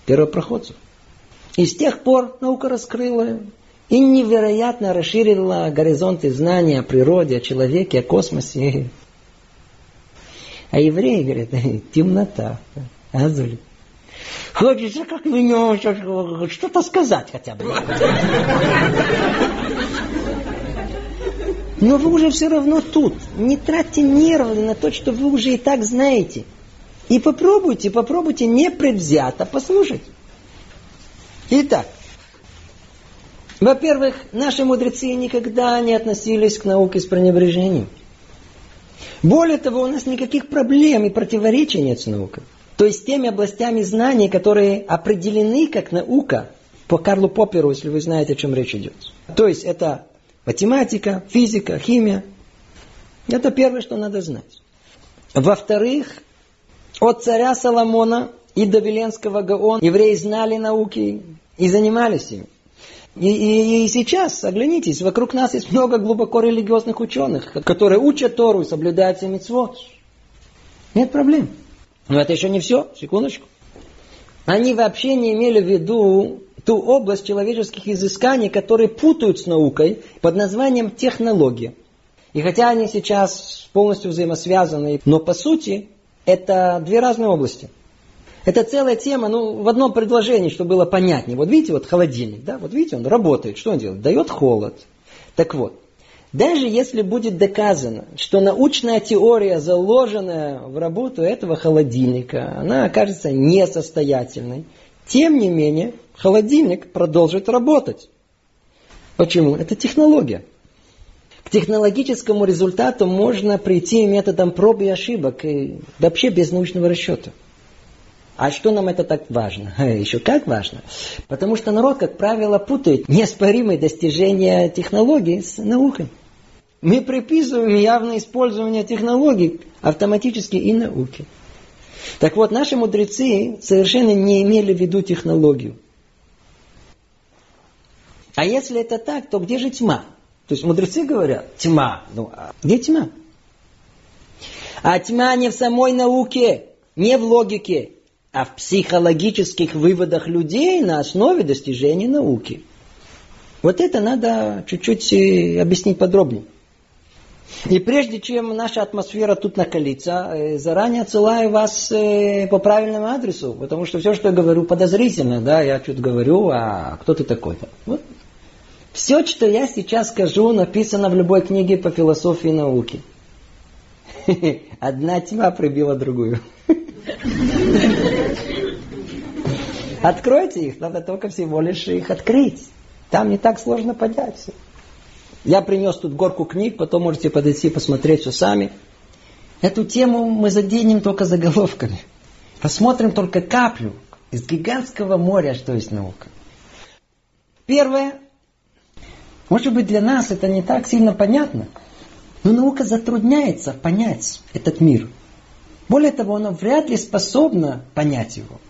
первопроходцев. И с тех пор наука раскрыла и невероятно расширила горизонты знания о природе, о человеке, о космосе. А евреи говорят, темнота, азуль. Хочется как минимум что-то сказать хотя бы. Но вы уже все равно тут. Не тратьте нервы на то, что вы уже и так знаете. И попробуйте, попробуйте непредвзято послушать. Итак, во-первых, наши мудрецы никогда не относились к науке с пренебрежением. Более того, у нас никаких проблем и противоречий нет с наукой. То есть теми областями знаний, которые определены как наука, по Карлу Попперу, если вы знаете, о чем речь идет. То есть это Математика, физика, химия. Это первое, что надо знать. Во-вторых, от царя Соломона и до Веленского Гаон евреи знали науки и занимались ими. И, и, и сейчас, оглянитесь, вокруг нас есть много глубоко религиозных ученых, которые учат Тору и соблюдают все митцвот. Нет проблем. Но это еще не все, секундочку. Они вообще не имели в виду ту область человеческих изысканий, которые путают с наукой под названием технология. И хотя они сейчас полностью взаимосвязаны, но по сути это две разные области. Это целая тема, ну, в одном предложении, чтобы было понятнее. Вот видите, вот холодильник, да, вот видите, он работает. Что он делает? Дает холод. Так вот, даже если будет доказано, что научная теория, заложенная в работу этого холодильника, она окажется несостоятельной, тем не менее, холодильник продолжит работать. Почему? Это технология. К технологическому результату можно прийти методом проб и ошибок, и вообще без научного расчета. А что нам это так важно? Еще как важно. Потому что народ, как правило, путает неоспоримые достижения технологий с наукой. Мы приписываем явное использование технологий автоматически и науке. Так вот, наши мудрецы совершенно не имели в виду технологию. А если это так, то где же тьма? То есть мудрецы говорят, тьма. Ну, а где тьма? А тьма не в самой науке, не в логике, а в психологических выводах людей на основе достижений науки. Вот это надо чуть-чуть э, объяснить подробнее. И прежде чем наша атмосфера тут накалится, э, заранее отсылаю вас э, по правильному адресу, потому что все, что я говорю, подозрительно, да, я что-то говорю, а кто ты такой-то? Вот. Все, что я сейчас скажу, написано в любой книге по философии и науке. Одна тьма прибила другую. Откройте их, надо только всего лишь их открыть. Там не так сложно понять все. Я принес тут горку книг, потом можете подойти посмотреть все сами. Эту тему мы заденем только заголовками. Посмотрим только каплю из гигантского моря, что есть наука. Первое. Может быть, для нас это не так сильно понятно, но наука затрудняется понять этот мир. Более того, она вряд ли способна понять его.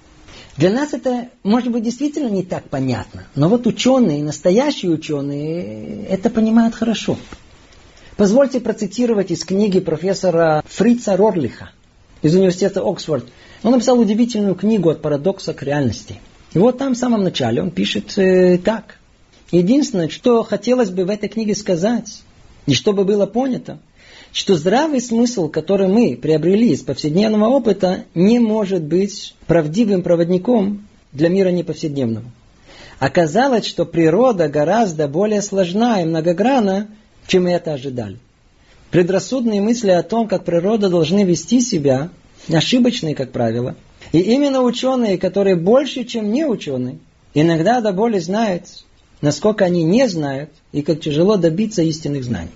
Для нас это, может быть, действительно не так понятно. Но вот ученые, настоящие ученые, это понимают хорошо. Позвольте процитировать из книги профессора Фрица Рорлиха из университета Оксфорд. Он написал удивительную книгу «От парадокса к реальности». И вот там в самом начале он пишет э, так. Единственное, что хотелось бы в этой книге сказать, и чтобы было понято, что здравый смысл, который мы приобрели из повседневного опыта, не может быть правдивым проводником для мира неповседневного. Оказалось, что природа гораздо более сложна и многогранна, чем мы это ожидали. Предрассудные мысли о том, как природа должны вести себя, ошибочные, как правило. И именно ученые, которые больше, чем не ученые, иногда до боли знают, насколько они не знают и как тяжело добиться истинных знаний.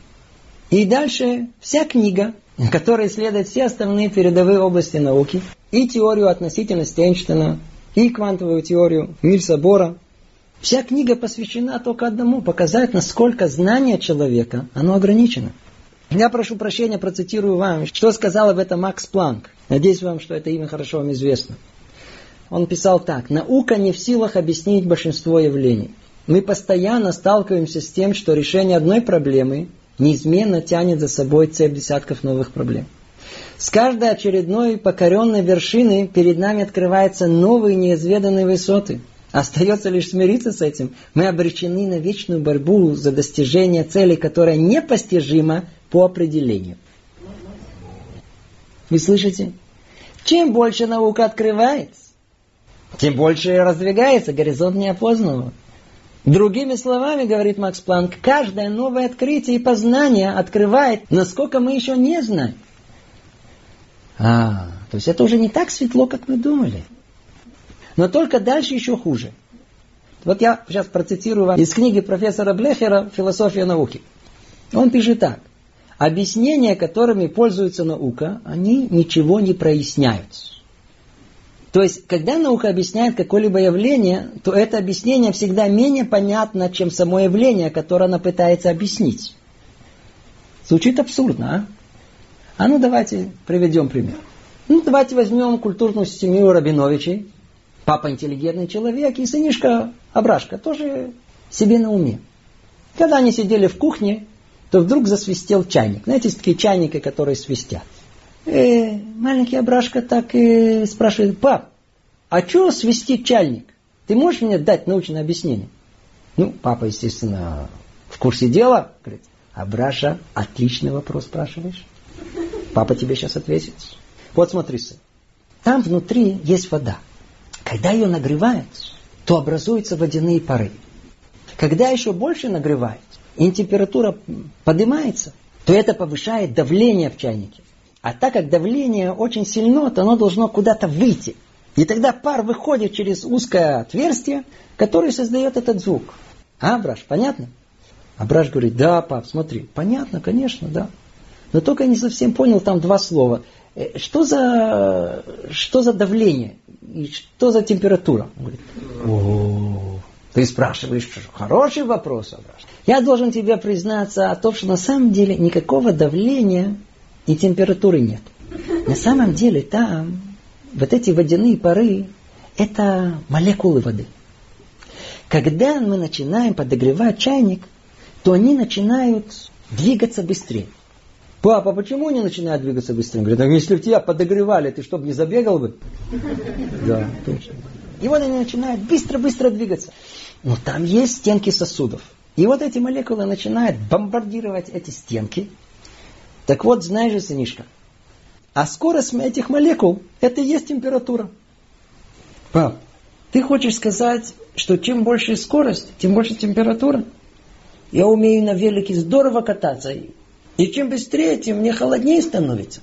И дальше вся книга, которая исследует все основные передовые области науки, и теорию относительности Эйнштейна, и квантовую теорию Нильса Бора. Вся книга посвящена только одному, показать, насколько знание человека, оно ограничено. Я прошу прощения, процитирую вам, что сказал об этом Макс Планк. Надеюсь вам, что это имя хорошо вам известно. Он писал так. Наука не в силах объяснить большинство явлений. Мы постоянно сталкиваемся с тем, что решение одной проблемы неизменно тянет за собой цепь десятков новых проблем. С каждой очередной покоренной вершины перед нами открываются новые неизведанные высоты. Остается лишь смириться с этим. Мы обречены на вечную борьбу за достижение цели, которая непостижима по определению. Вы слышите? Чем больше наука открывается, тем больше раздвигается горизонт неопознанного. Другими словами, говорит Макс Планк, каждое новое открытие и познание открывает, насколько мы еще не знаем. А, то есть это уже не так светло, как мы думали. Но только дальше еще хуже. Вот я сейчас процитирую вам из книги профессора Блехера «Философия науки». Он пишет так. Объяснения, которыми пользуется наука, они ничего не проясняют. То есть, когда наука объясняет какое-либо явление, то это объяснение всегда менее понятно, чем само явление, которое она пытается объяснить. Звучит абсурдно, а? А ну давайте приведем пример. Ну давайте возьмем культурную семью Рабиновичей. Папа интеллигентный человек и сынишка Абрашка тоже себе на уме. Когда они сидели в кухне, то вдруг засвистел чайник. Знаете, есть такие чайники, которые свистят э, маленький Абрашка так и спрашивает, пап, а что свистит чайник? Ты можешь мне дать научное объяснение? Ну, папа, естественно, в курсе дела. Говорит, Абраша, отличный вопрос спрашиваешь. Папа тебе сейчас ответит. Вот смотри, сын. Там внутри есть вода. Когда ее нагревают, то образуются водяные пары. Когда еще больше нагревают, и температура поднимается, то это повышает давление в чайнике. А так как давление очень сильно, то оно должно куда-то выйти. И тогда пар выходит через узкое отверстие, которое создает этот звук. А, Браш, понятно? А Браш говорит, да, пап, смотри, понятно, конечно, да. Но только я не совсем понял там два слова. Э, что за, что за давление? И что за температура? Он говорит, о, ты спрашиваешь, хороший вопрос, Абраш. Я должен тебе признаться о том, что на самом деле никакого давления и температуры нет. На самом деле там вот эти водяные пары – это молекулы воды. Когда мы начинаем подогревать чайник, то они начинают двигаться быстрее. Папа, почему они начинают двигаться быстрее? Говорит, ну, если бы тебя подогревали, ты что, не забегал бы? Да, точно. И вот они начинают быстро-быстро двигаться. Но там есть стенки сосудов. И вот эти молекулы начинают бомбардировать эти стенки, так вот, знаешь же, сынишка, а скорость этих молекул – это и есть температура. Пап, ты хочешь сказать, что чем больше скорость, тем больше температура? Я умею на велике здорово кататься. И чем быстрее, тем мне холоднее становится.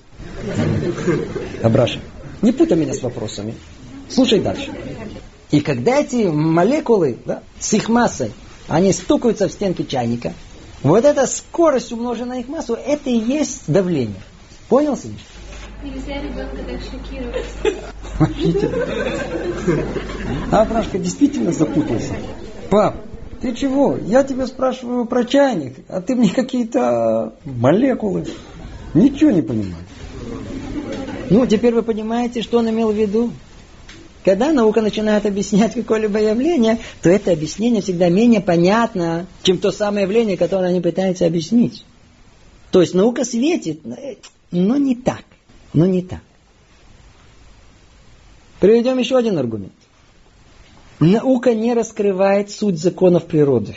Абраша, не путай меня с вопросами. Слушай дальше. И когда эти молекулы да, с их массой, они стукаются в стенки чайника, вот эта скорость, умноженная на их массу, это и есть давление. Понял, Сидиш? Нельзя ребенка так шокировать. А Прошка действительно запутался. Пап, ты чего? Я тебя спрашиваю про чайник, а ты мне какие-то молекулы. Ничего не понимаю. Ну, теперь вы понимаете, что он имел в виду? Когда наука начинает объяснять какое-либо явление, то это объяснение всегда менее понятно, чем то самое явление, которое они пытаются объяснить. То есть наука светит, но не так. Но не так. Приведем еще один аргумент. Наука не раскрывает суть законов природы.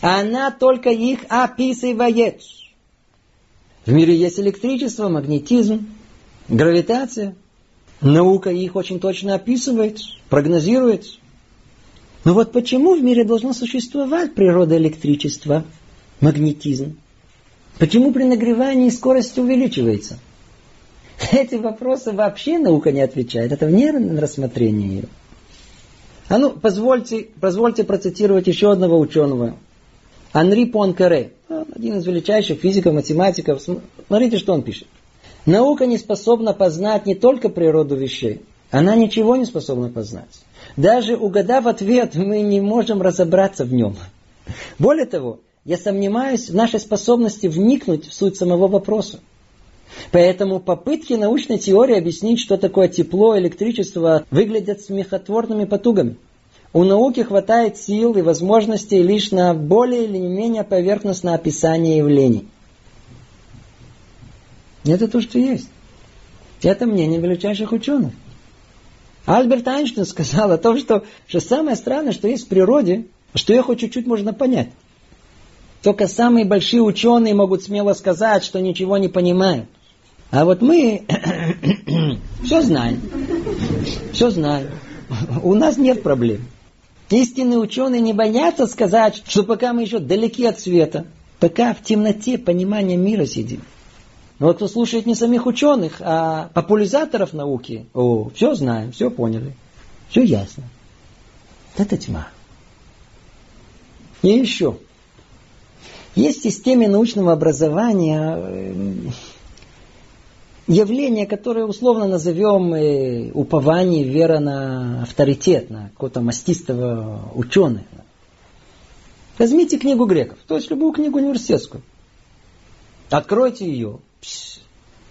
Она только их описывает. В мире есть электричество, магнетизм, гравитация. Наука их очень точно описывает, прогнозирует. Но вот почему в мире должно существовать природа электричества, магнетизм? Почему при нагревании скорость увеличивается? Эти вопросы вообще наука не отвечает. Это вне рассмотрения ее. А ну, позвольте, позвольте процитировать еще одного ученого. Анри Пуанкаре, один из величайших физиков, математиков. Смотрите, что он пишет. Наука не способна познать не только природу вещей, она ничего не способна познать. Даже угадав ответ, мы не можем разобраться в нем. Более того, я сомневаюсь в нашей способности вникнуть в суть самого вопроса. Поэтому попытки научной теории объяснить, что такое тепло, электричество, выглядят смехотворными потугами. У науки хватает сил и возможностей лишь на более или менее поверхностное описание явлений. Это то, что есть. Это мнение величайших ученых. Альберт Эйнштейн сказал о том, что, что самое странное, что есть в природе, что ее хоть чуть-чуть можно понять. Только самые большие ученые могут смело сказать, что ничего не понимают. А вот мы все знаем. Все знаем. У нас нет проблем. Истинные ученые не боятся сказать, что пока мы еще далеки от света, пока в темноте понимания мира сидим. Но вот кто слушает не самих ученых, а популяризаторов науки, о, все знаем, все поняли, все ясно. Это тьма. И еще. Есть в системе научного образования э, явление, которое условно назовем э, упование, вера на авторитет, на какого-то мастистого ученого. Возьмите книгу греков, то есть любую книгу университетскую. Откройте ее.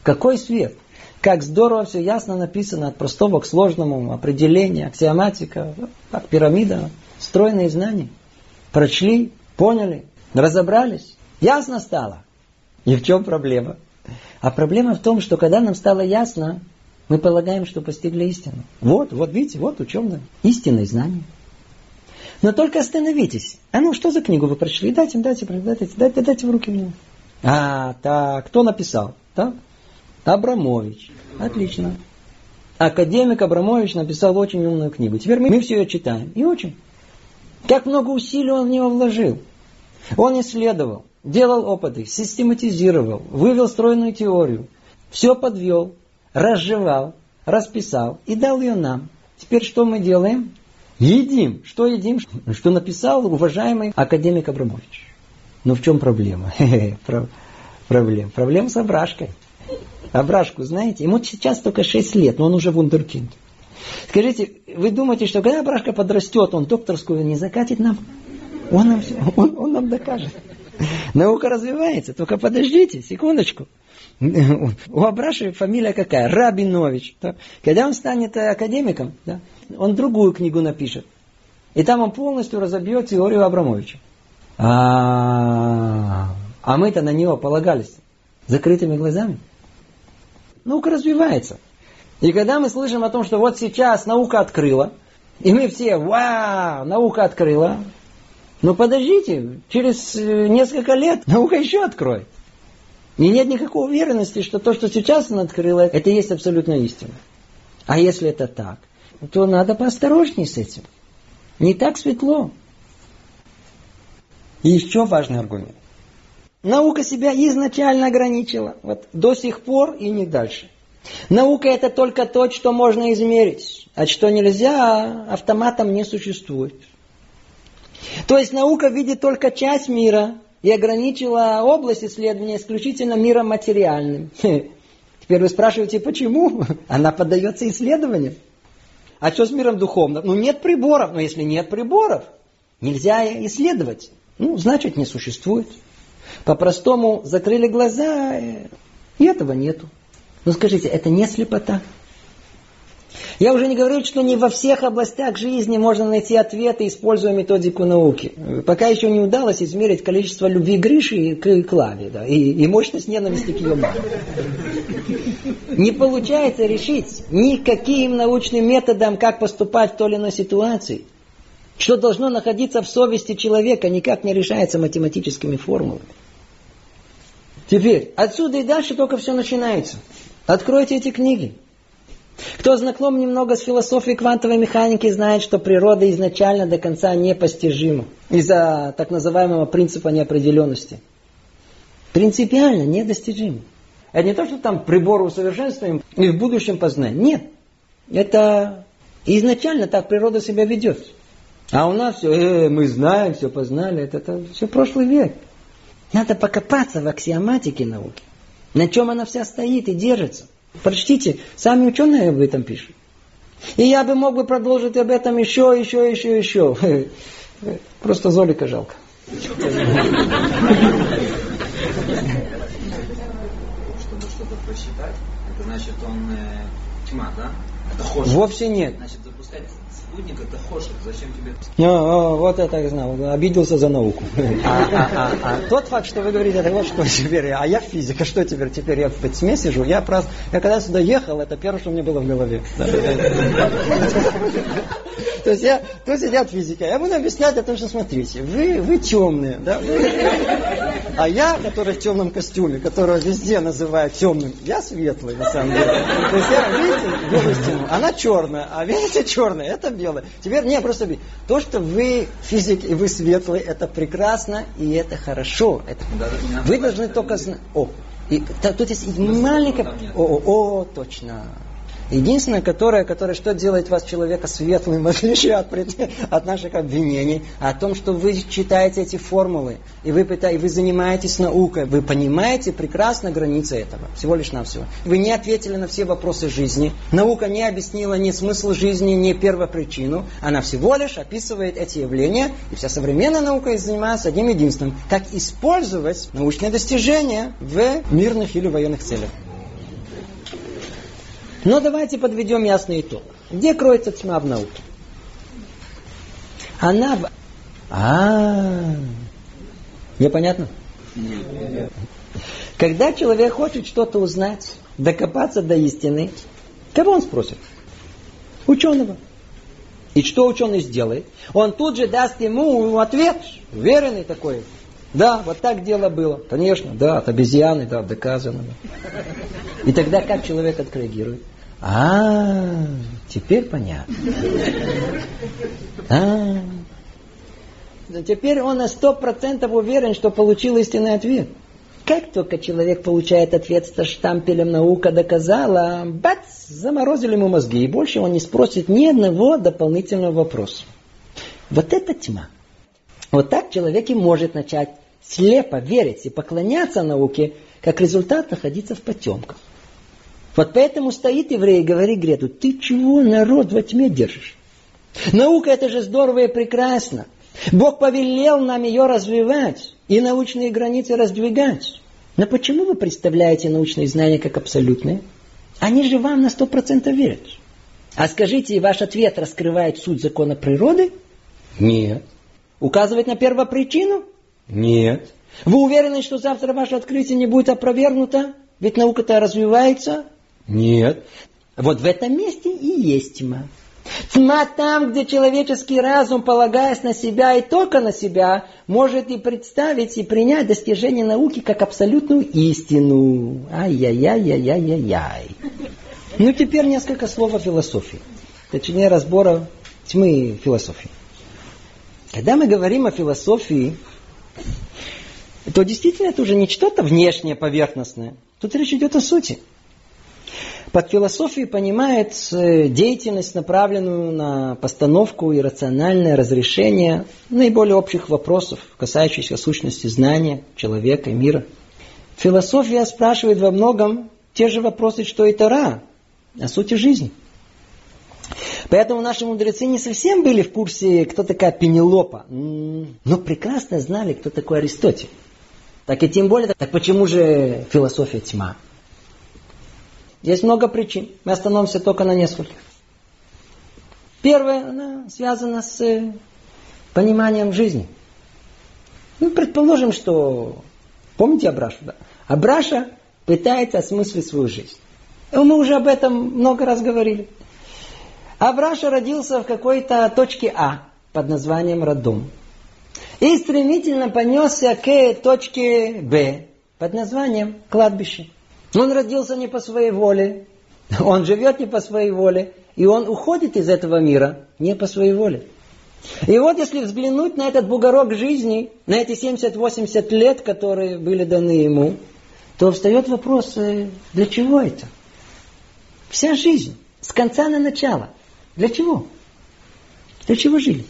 Какой свет! Как здорово все ясно написано от простого к сложному, определение, аксиоматика, как пирамида, стройные знания. Прочли, поняли, разобрались, ясно стало. И в чем проблема? А проблема в том, что когда нам стало ясно, мы полагаем, что постигли истину. Вот, вот видите, вот ученые. Истинные знания. Но только остановитесь. А ну, что за книгу вы прочли? Дайте, дайте, дайте, дайте, дайте в руки мне. А, так, кто написал? Так? Абрамович. Отлично. Академик Абрамович написал очень умную книгу. Теперь мы, мы все ее читаем. И очень. Как много усилий он в него вложил. Он исследовал делал опыты, систематизировал, вывел стройную теорию, все подвел, разжевал, расписал и дал ее нам. Теперь что мы делаем? Едим. Что едим? Что написал уважаемый академик Абрамович. Но ну, в чем проблема? Проблема. Проблема с Абрашкой. Абрашку, знаете, ему сейчас только 6 лет, но он уже вундеркинд. Скажите, вы думаете, что когда Абрашка подрастет, он докторскую не закатит нам? Он нам, он, он нам докажет. Наука развивается, только подождите, секундочку. У Абраши фамилия какая? Рабинович. Когда он станет академиком, да, он другую книгу напишет. И там он полностью разобьет теорию Абрамовича. А, а мы-то на него полагались закрытыми глазами. Наука развивается. И когда мы слышим о том, что вот сейчас наука открыла, и мы все, вау, наука открыла, но подождите, через э, несколько лет наука еще откроет. И нет никакой уверенности, что то, что сейчас она открыла, это и есть абсолютно истина. А если это так, то надо поосторожней с этим. Не так светло. И еще важный аргумент. Наука себя изначально ограничила. Вот до сих пор и не дальше. Наука это только то, что можно измерить, а что нельзя, автоматом не существует. То есть наука видит только часть мира и ограничила область исследования исключительно миром материальным. Теперь вы спрашиваете, почему? Она поддается исследованию. А что с миром духовным? Ну нет приборов. Но если нет приборов, нельзя исследовать. Ну, значит, не существует. По-простому закрыли глаза, и этого нету. Ну скажите, это не слепота? Я уже не говорю, что не во всех областях жизни можно найти ответы, используя методику науки. Пока еще не удалось измерить количество любви Гриши к Клаве, да, и, и мощность ненависти к ее маме. Не получается решить никаким научным методом, как поступать в той или иной ситуации. Что должно находиться в совести человека, никак не решается математическими формулами. Теперь, отсюда и дальше только все начинается. Откройте эти книги. Кто знаком немного с философией квантовой механики, знает, что природа изначально до конца непостижима из-за так называемого принципа неопределенности. Принципиально недостижимо. Это не то, что там приборы усовершенствуем и в будущем познаем. Нет. Это изначально так природа себя ведет. А у нас все, э, мы знаем, все познали, это, это все прошлый век. Надо покопаться в аксиоматике науки. На чем она вся стоит и держится. Прочтите, сами ученые об этом пишут. И я бы мог бы продолжить об этом еще, еще, еще, еще. Просто Золика жалко. Чтобы что-то прочитать, это значит он э, тьма, да? Вовсе нет. Значит, спутник это хошек. Зачем тебе? А, а, вот это я знал. Обиделся за науку. А, а, а, а тот факт, что вы говорите, это вот что теперь. А я физика, что теперь? Теперь я в тьме сижу. Я просто, я когда сюда ехал, это первое, что у меня было в голове. То есть я, тут сидят физика, я буду объяснять о том, что смотрите, вы, вы темные, да? А я, который в темном костюме, которого везде называют темным, я светлый на самом деле. То есть я, видите, белую стену, она черная, а видите, черная, это белое. Теперь, не, просто то, что вы физик и вы светлый, это прекрасно и это хорошо. Это... Вы должны только знать... О, и, тут есть маленькая... О, о, о, точно. Единственное, которое, которое что делает вас человека светлым, в отличие от, от наших обвинений, о том, что вы читаете эти формулы, и вы, и вы занимаетесь наукой, вы понимаете прекрасно границы этого, всего лишь навсего. Вы не ответили на все вопросы жизни, наука не объяснила ни смысл жизни, ни первопричину, она всего лишь описывает эти явления, и вся современная наука занимается одним единственным, как использовать научные достижения в мирных или военных целях. Но давайте подведем ясный итог. Где кроется тьма в науке? Она в... А, не понятно? Когда человек хочет что-то узнать, докопаться до истины, кого он спросит? Ученого. И что ученый сделает? Он тут же даст ему ответ, уверенный такой. Да, вот так дело было. Конечно, да, от обезьяны, да, доказано. И тогда как человек отреагирует? А, теперь понятно. А, теперь он на сто процентов уверен, что получил истинный ответ. Как только человек получает ответ со штампелем «наука доказала», бац, заморозили ему мозги, и больше он не спросит ни одного дополнительного вопроса. Вот это тьма. Вот так человек и может начать слепо верить и поклоняться науке, как результат находиться в потемках. Вот поэтому стоит еврей и говорит Грету, ты чего народ во тьме держишь? Наука это же здорово и прекрасно. Бог повелел нам ее развивать и научные границы раздвигать. Но почему вы представляете научные знания как абсолютные? Они же вам на сто процентов верят. А скажите, ваш ответ раскрывает суть закона природы? Нет. Указывает на первопричину? Нет. Вы уверены, что завтра ваше открытие не будет опровергнуто? Ведь наука-то развивается? Нет. Вот в этом месте и есть тьма. Тьма там, где человеческий разум, полагаясь на себя и только на себя, может и представить и принять достижение науки как абсолютную истину. Ай-яй-яй-яй-яй-яй. Ну, теперь несколько слов о философии. Точнее, разбора тьмы философии. Когда мы говорим о философии, то действительно это уже не что-то внешнее, поверхностное. Тут речь идет о сути. Под философией понимает э, деятельность, направленную на постановку и рациональное разрешение наиболее общих вопросов, касающихся сущности знания, человека и мира. Философия спрашивает во многом те же вопросы, что и Тора, о сути жизни. Поэтому наши мудрецы не совсем были в курсе, кто такая Пенелопа, но прекрасно знали, кто такой Аристотель. Так и тем более, так почему же философия тьма? Есть много причин. Мы остановимся только на нескольких. Первое, она связана с э, пониманием жизни. Ну, предположим, что... Помните Абрашу, да? Абраша пытается осмыслить свою жизнь. И мы уже об этом много раз говорили. Абраша родился в какой-то точке А под названием Радом. И стремительно понесся к точке Б под названием кладбище. Он родился не по своей воле, он живет не по своей воле, и он уходит из этого мира не по своей воле. И вот если взглянуть на этот бугорок жизни, на эти 70-80 лет, которые были даны ему, то встает вопрос, э, для чего это? Вся жизнь, с конца на начало. Для чего? Для чего жили?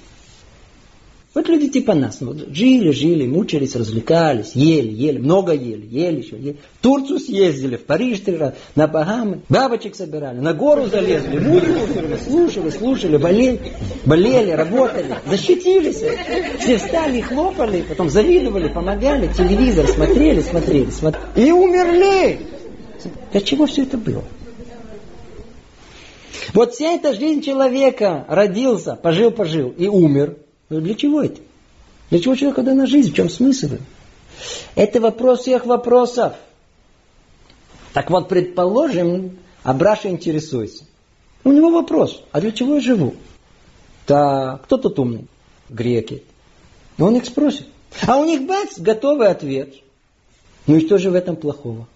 Вот люди типа нас. Ну, жили, жили, мучились, развлекались, ели, ели, много ели, ели еще, ели. В Турцию съездили, в Париж три раза, на Багамы, бабочек собирали, на гору залезли, музыку слушали, слушали, болели, болели, работали, защитились. Все встали хлопали, потом завидовали, помогали, телевизор смотрели, смотрели, смотрели. И умерли. Для чего все это было? Вот вся эта жизнь человека родился, пожил-пожил и умер – для чего это? Для чего человеку дана жизнь? В чем смысл? Это вопрос всех вопросов. Так вот, предположим, Абраша интересуется. У него вопрос, а для чего я живу? Да, кто тут умный? Греки. Но он их спросит. А у них, бац, готовый ответ. Ну и что же в этом плохого?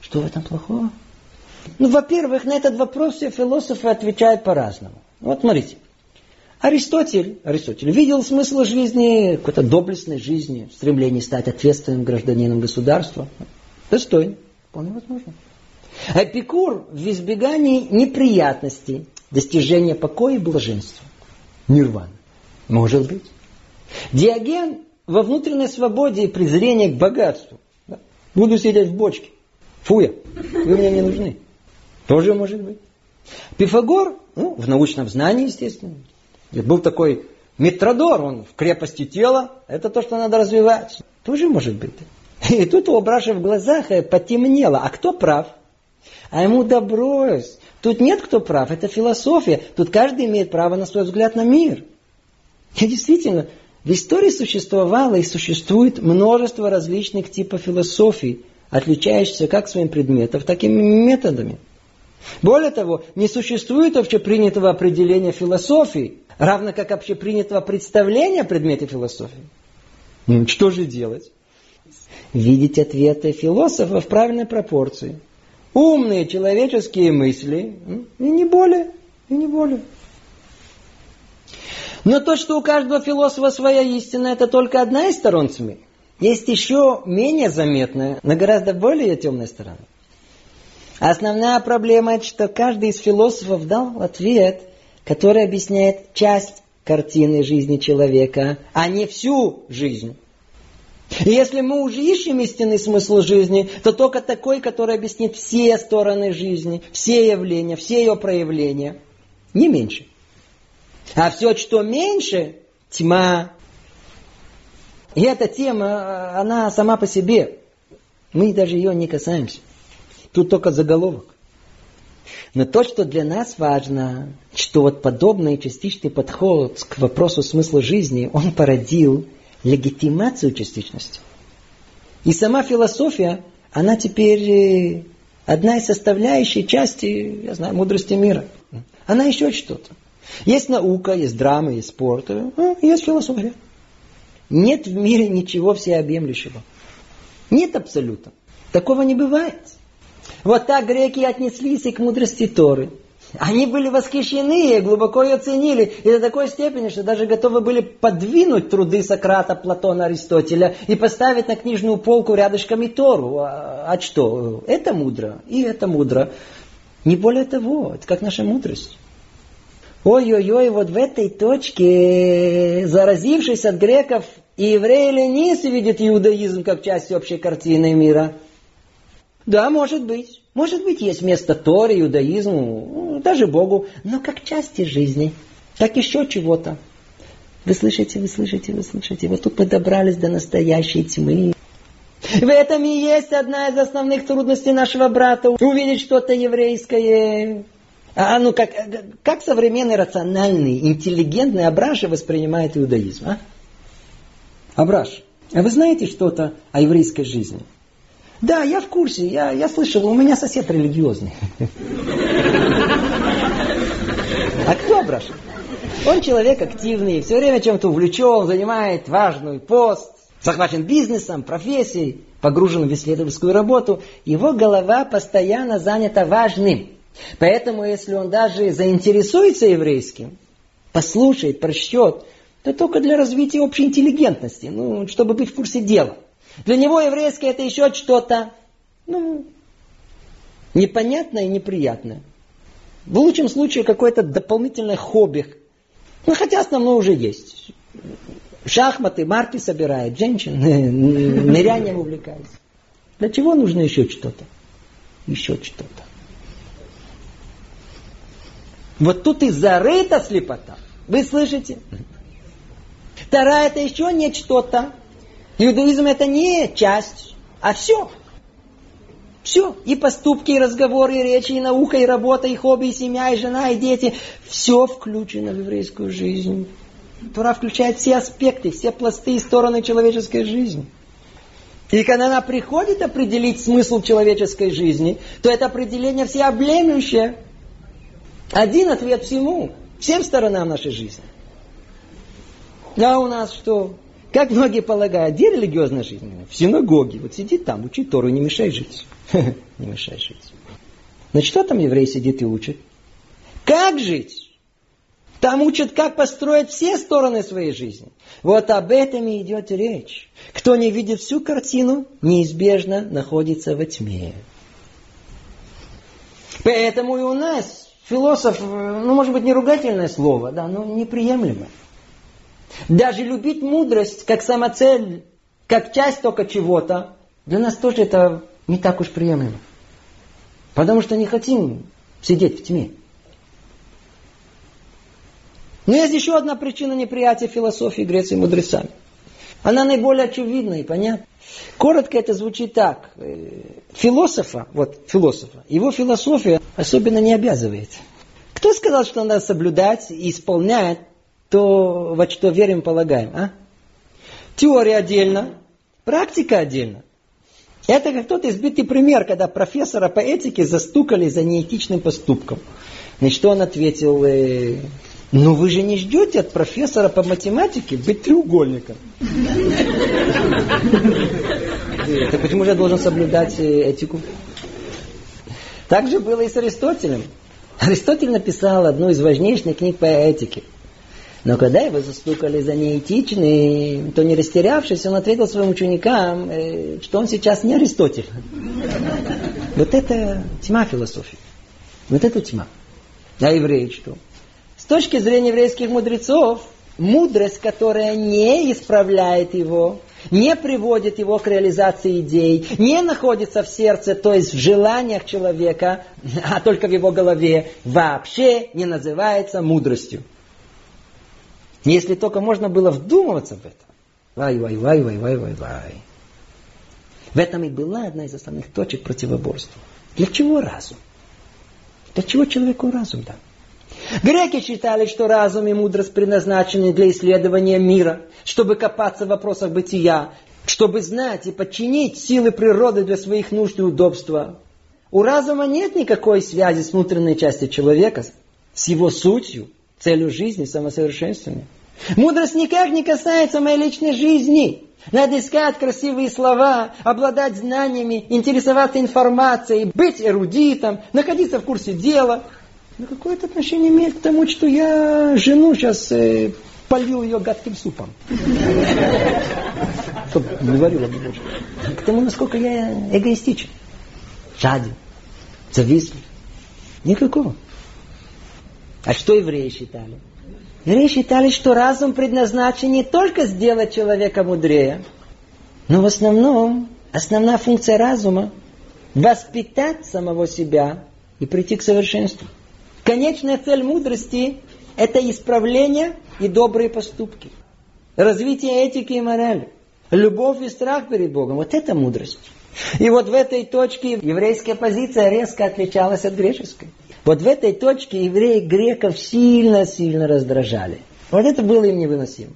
Что в этом плохого? Ну, во-первых, на этот вопрос все философы отвечают по-разному. Вот смотрите. Аристотель, Аристотель видел смысл жизни, какой-то доблестной жизни, стремление стать ответственным гражданином государства. Достойно, вполне возможно. Эпикур в избегании неприятностей, достижения покоя и блаженства. Нирвана. Может быть. Диоген во внутренней свободе и презрении к богатству. Буду сидеть в бочке. Фуя, вы мне не нужны. Тоже может быть. Пифагор, ну, в научном знании, естественно, и был такой Митродор, он в крепости тела, это то, что надо развивать. Тоже может быть. И тут у Браши в глазах потемнело. А кто прав? А ему да. Тут нет кто прав, это философия. Тут каждый имеет право на свой взгляд на мир. И действительно, в истории существовало и существует множество различных типов философий, отличающихся как своим предметом, так и методами. Более того, не существует общепринятого определения философии, равно как общепринятого представления о предмете философии. Ну, что же делать? Видеть ответы философа в правильной пропорции. Умные человеческие мысли, и не более, и не более. Но то, что у каждого философа своя истина, это только одна из сторон тьмы. Есть еще менее заметная, но гораздо более темная сторона. Основная проблема, что каждый из философов дал ответ, который объясняет часть картины жизни человека, а не всю жизнь. И если мы уже ищем истинный смысл жизни, то только такой, который объяснит все стороны жизни, все явления, все ее проявления, не меньше. А все, что меньше, тьма. И эта тема, она сама по себе. Мы даже ее не касаемся. Тут только заголовок. Но то, что для нас важно, что вот подобный частичный подход к вопросу смысла жизни, он породил легитимацию частичности. И сама философия, она теперь э, одна из составляющих части, я знаю, мудрости мира. Она еще что-то. Есть наука, есть драма, есть спорт, ну, есть философия. Нет в мире ничего всеобъемлющего. Нет абсолюта. Такого не бывает. Вот так греки отнеслись и к мудрости Торы. Они были восхищены, глубоко ее ценили, и до такой степени, что даже готовы были подвинуть труды Сократа, Платона, Аристотеля и поставить на книжную полку рядышком и Тору. А, а что? Это мудро, и это мудро. Не более того, это как наша мудрость. Ой-ой-ой, вот в этой точке, заразившись от греков, и евреи ленивцы видят иудаизм как часть общей картины мира. Да, может быть. Может быть, есть место Торе, иудаизму, даже Богу, но как части жизни, как еще чего-то. Вы слышите, вы слышите, вы слышите. Вот тут мы добрались до настоящей тьмы. В этом и есть одна из основных трудностей нашего брата. Увидеть что-то еврейское. А ну как, как современный рациональный, интеллигентный Абраш воспринимает иудаизм? А? Абраш, а вы знаете что-то о еврейской жизни? Да, я в курсе, я, я слышал, у меня сосед религиозный. А кто Абраш? Он человек активный, все время чем-то увлечен, занимает важный пост, захвачен бизнесом, профессией, погружен в исследовательскую работу. Его голова постоянно занята важным. Поэтому, если он даже заинтересуется еврейским, послушает, прочтет, то только для развития общей интеллигентности, ну, чтобы быть в курсе дела. Для него еврейское это еще что-то, ну, непонятное и неприятное. В лучшем случае какое-то дополнительное хобби. Ну, хотя основное уже есть. Шахматы, марки собирает, женщин, нырянием увлекается. Для чего нужно еще что-то? Еще что-то. Вот тут и зарыта слепота. Вы слышите? Тара это еще не что-то. Иудаизм это не часть, а все. Все. И поступки, и разговоры, и речи, и наука, и работа, и хобби, и семья, и жена, и дети. Все включено в еврейскую жизнь. Тора включает все аспекты, все пласты и стороны человеческой жизни. И когда она приходит определить смысл человеческой жизни, то это определение всеобъемлющее. Один ответ всему, всем сторонам нашей жизни. А у нас что? Как многие полагают, где религиозная жизнь? В синагоге. Вот сидит там, учит Тору, не мешай жить. Не мешай жить. Значит, что там еврей сидит и учит? Как жить? Там учат, как построить все стороны своей жизни. Вот об этом и идет речь. Кто не видит всю картину, неизбежно находится во тьме. Поэтому и у нас философ, ну, может быть, не ругательное слово, да, но неприемлемо. Даже любить мудрость как самоцель, как часть только чего-то, для нас тоже это не так уж приемлемо. Потому что не хотим сидеть в тьме. Но есть еще одна причина неприятия философии Греции мудрецами. Она наиболее очевидна и понятна. Коротко это звучит так. Э, философа, вот философа, его философия особенно не обязывает. Кто сказал, что надо соблюдать и исполнять то, во что верим, полагаем, а? Теория отдельно, практика отдельно. Это как тот избитый пример, когда профессора по этике застукали за неэтичным поступком. На что он ответил, э, ну вы же не ждете от профессора по математике быть треугольником. Так почему же я должен соблюдать э, этику? Так же было и с Аристотелем. Аристотель написал одну из важнейших книг по этике – но когда его застукали за неэтичный, то не растерявшись, он ответил своим ученикам, э, что он сейчас не Аристотель. Вот это тьма философии. Вот это тьма. А евреи что? С точки зрения еврейских мудрецов, мудрость, которая не исправляет его, не приводит его к реализации идей, не находится в сердце, то есть в желаниях человека, а только в его голове, вообще не называется мудростью. Если только можно было вдумываться в это. Вай, вай, вай, вай, вай, вай, вай. В этом и была одна из основных точек противоборства. Для чего разум? Для чего человеку разум дан? Греки считали, что разум и мудрость предназначены для исследования мира, чтобы копаться в вопросах бытия, чтобы знать и подчинить силы природы для своих нужд и удобства. У разума нет никакой связи с внутренней частью человека, с его сутью, целью жизни, самосовершенствования. Мудрость никак не касается моей личной жизни. Надо искать красивые слова, обладать знаниями, интересоваться информацией, быть эрудитом, находиться в курсе дела. Ну какое это отношение имеет к тому, что я жену сейчас э, полил ее гадким супом? Не варила больше. К тому, насколько я эгоистичен, жаден, завистлив. Никакого. А что евреи считали? Евреи считали, что разум предназначен не только сделать человека мудрее, но в основном основная функция разума – воспитать самого себя и прийти к совершенству. Конечная цель мудрости – это исправление и добрые поступки. Развитие этики и морали. Любовь и страх перед Богом. Вот это мудрость. И вот в этой точке еврейская позиция резко отличалась от греческой. Вот в этой точке евреи греков сильно-сильно раздражали. Вот это было им невыносимо.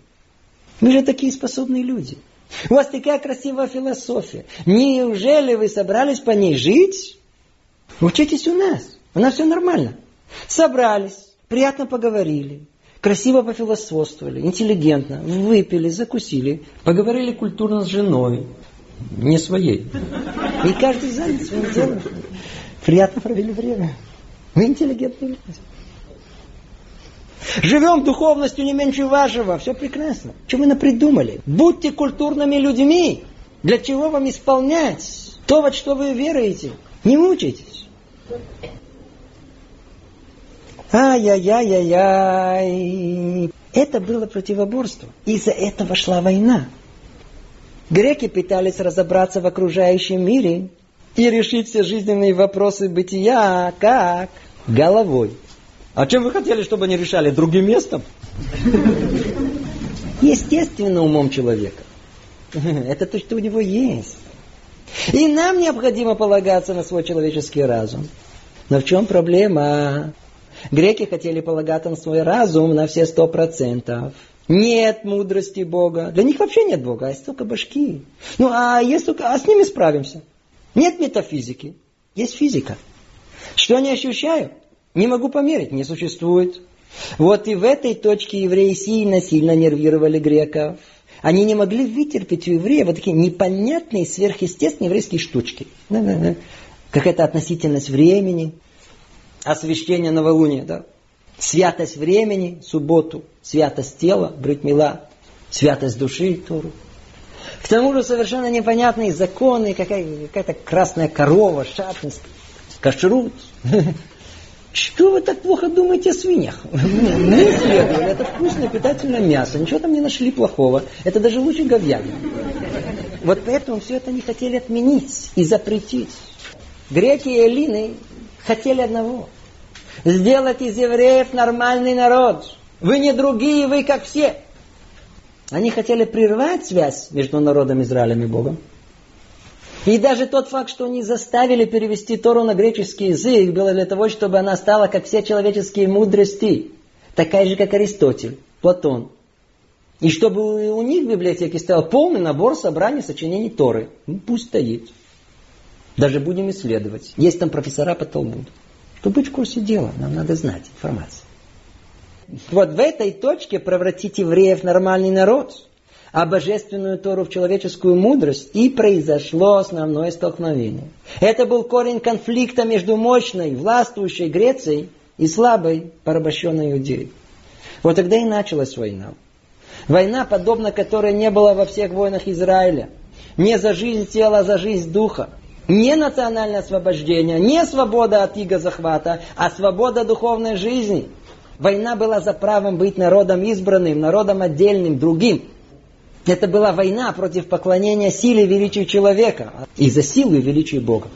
Мы же такие способные люди. У вас такая красивая философия. Неужели вы собрались по ней жить? Учитесь у нас. У нас все нормально. Собрались, приятно поговорили, красиво пофилософствовали, интеллигентно, выпили, закусили, поговорили культурно с женой, не своей. И каждый занят своим делом. Приятно провели время. Мы интеллигентные люди. Живем духовностью не меньше вашего. Все прекрасно. Что вы напридумали? Будьте культурными людьми. Для чего вам исполнять то, во что вы веруете? Не мучайтесь. Ай-яй-яй-яй-яй. Это было противоборство. Из-за этого шла война. Греки пытались разобраться в окружающем мире и решить все жизненные вопросы бытия как головой. А чем вы хотели, чтобы они решали? Другим местом? Естественно, умом человека. Это то, что у него есть. И нам необходимо полагаться на свой человеческий разум. Но в чем проблема? Греки хотели полагаться на свой разум на все сто процентов. Нет мудрости Бога. Для них вообще нет Бога, а есть только башки. Ну, а, есть только, а с ними справимся. Нет метафизики, есть физика. Что не ощущаю? Не могу померить, не существует. Вот и в этой точке евреи сильно-сильно нервировали греков. Они не могли вытерпеть у евреев вот такие непонятные, сверхъестественные еврейские штучки. Какая-то относительность времени, освящение новолуния, да? Святость времени, субботу, святость тела, бритмила, святость души, Тору. К тому же совершенно непонятные законы, какая- какая-то красная корова, шатность, кашрут. Что вы так плохо думаете о свиньях? Мы исследовали, это вкусное питательное мясо, ничего там не нашли плохого. Это даже лучше говядины. Вот поэтому все это не хотели отменить и запретить. Греки и эллины хотели одного. Сделать из евреев нормальный народ. Вы не другие, вы как все. Они хотели прервать связь между народом Израилем и Богом. И даже тот факт, что они заставили перевести Тору на греческий язык, было для того, чтобы она стала, как все человеческие мудрости, такая же, как Аристотель, Платон. И чтобы у них в библиотеке стоял полный набор собраний сочинений Торы. Ну, пусть стоит. Даже будем исследовать. Есть там профессора по Талмуду. Чтобы быть в курсе дела, нам надо знать информацию. Вот в этой точке превратить евреев в нормальный народ, а божественную Тору в человеческую мудрость, и произошло основное столкновение. Это был корень конфликта между мощной, властвующей Грецией и слабой, порабощенной Иудеей. Вот тогда и началась война. Война, подобно которой не было во всех войнах Израиля. Не за жизнь тела, а за жизнь духа. Не национальное освобождение, не свобода от иго захвата, а свобода духовной жизни. Война была за правом быть народом избранным, народом отдельным, другим. Это была война против поклонения силе и величию человека и за силу и величие Бога.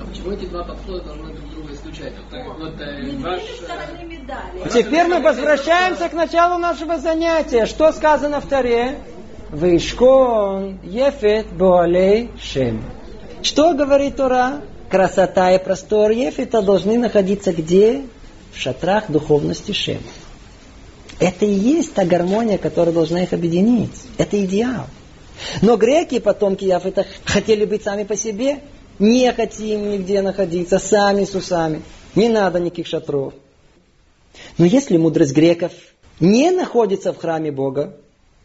А почему эти два подхода должны друг друга исключать? Вот, так, вот, э, ваш, э, Теперь мы возвращаемся к началу нашего занятия. Что сказано в Таре? Вышкон ефет боалей шем. Что говорит Тора? Красота и простор ефета должны находиться где? В шатрах духовности Шем. Это и есть та гармония, которая должна их объединить. Это идеал. Но греки, потомки Яфета, хотели быть сами по себе. Не хотим нигде находиться, сами с усами. Не надо никаких шатров. Но если мудрость греков не находится в храме Бога,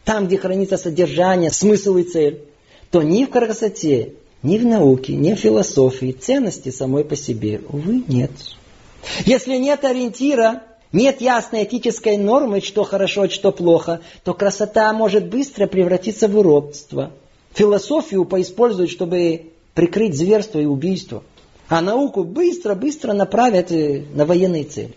там, где хранится содержание, смысл и цель, то ни в красоте, ни в науке, ни в философии ценности самой по себе, увы, нет. Если нет ориентира, нет ясной этической нормы, что хорошо, что плохо, то красота может быстро превратиться в уродство. Философию поиспользуют, чтобы прикрыть зверство и убийство. А науку быстро-быстро направят э, на военные цели.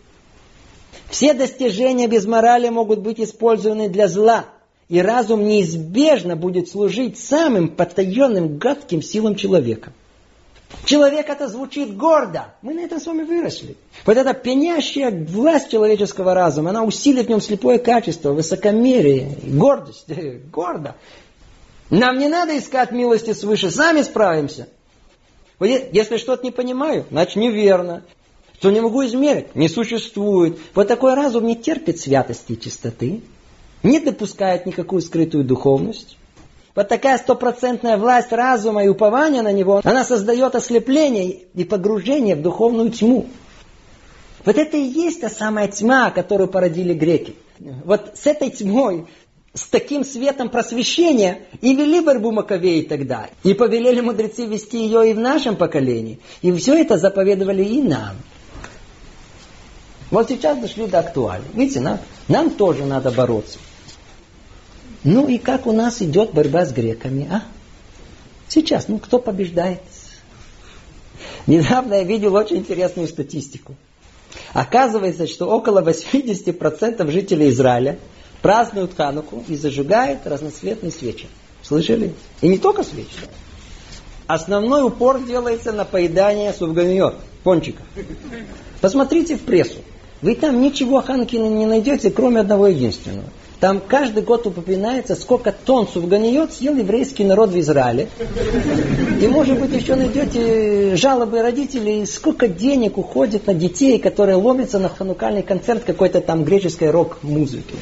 Все достижения без морали могут быть использованы для зла, и разум неизбежно будет служить самым потаенным гадким силам человека. Человек это звучит гордо. Мы на этом с вами выросли. Вот эта пенящая власть человеческого разума, она усилит в нем слепое качество, высокомерие, гордость. Гордо. Нам не надо искать милости свыше, сами справимся. Если что-то не понимаю, значит неверно. Что не могу измерить, не существует. Вот такой разум не терпит святости и чистоты, не допускает никакую скрытую духовность. Вот такая стопроцентная власть разума и упования на него, она создает ослепление и погружение в духовную тьму. Вот это и есть та самая тьма, которую породили греки. Вот с этой тьмой, с таким светом просвещения и вели борьбу Маковеи тогда. И повелели мудрецы вести ее и в нашем поколении. И все это заповедовали и нам. Вот сейчас дошли до актуального. Видите, нам, нам тоже надо бороться. Ну и как у нас идет борьба с греками, а? Сейчас, ну кто побеждает? Недавно я видел очень интересную статистику. Оказывается, что около 80% жителей Израиля празднуют Хануку и зажигают разноцветные свечи. Слышали? И не только свечи. Основной упор делается на поедание сувганиот, пончиков. Посмотрите в прессу. Вы там ничего о Хануке не найдете, кроме одного единственного – там каждый год упоминается, сколько тонн сувганиот съел еврейский народ в Израиле. И, может быть, еще найдете жалобы родителей, сколько денег уходит на детей, которые ломятся на ханукальный концерт какой-то там греческой рок-музыки.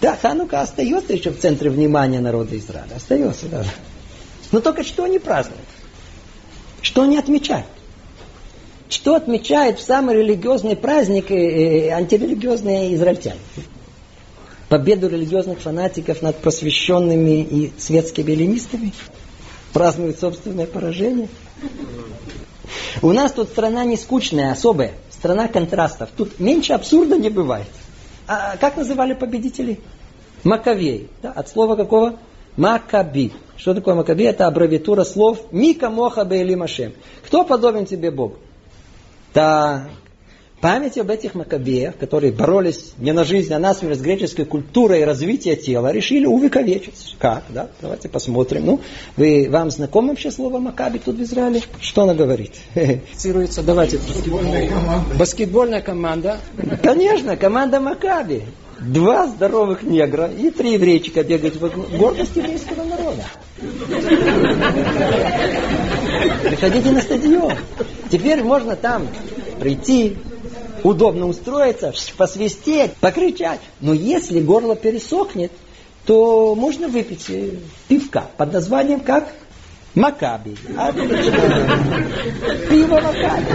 Да, Ханука остается еще в центре внимания народа Израиля. Остается, да. Но только что они празднуют? Что они отмечают? Что отмечают в самый религиозный праздник э, э, антирелигиозные израильтяне. Победу религиозных фанатиков над просвещенными и светскими эллинистами. Празднуют собственное поражение. У нас тут страна не скучная, особая. Страна контрастов. Тут меньше абсурда не бывает. А как называли победителей? Маковей. Да, от слова какого? Макаби. Что такое Макаби? Это аббревиатура слов Мика Моха Бейлимашем. Кто подобен тебе Богу? Да, память об этих макабеях, которые боролись не на жизнь, а на смерть с греческой культурой и развитием тела, решили увековечить. Как? Да? Давайте посмотрим. Ну, вы, вам знакомо вообще слово Макаби тут в Израиле? Что она говорит? Цитируется, давайте. Баскетбольная команда. Баскетбольная команда. Конечно, команда Макаби. Два здоровых негра и три еврейчика бегают в гордость еврейского народа. Приходите на стадион. Теперь можно там прийти, удобно устроиться, посвистеть, покричать. Но если горло пересохнет, то можно выпить э, пивка под названием как Макаби. Отлично. Пиво Макаби.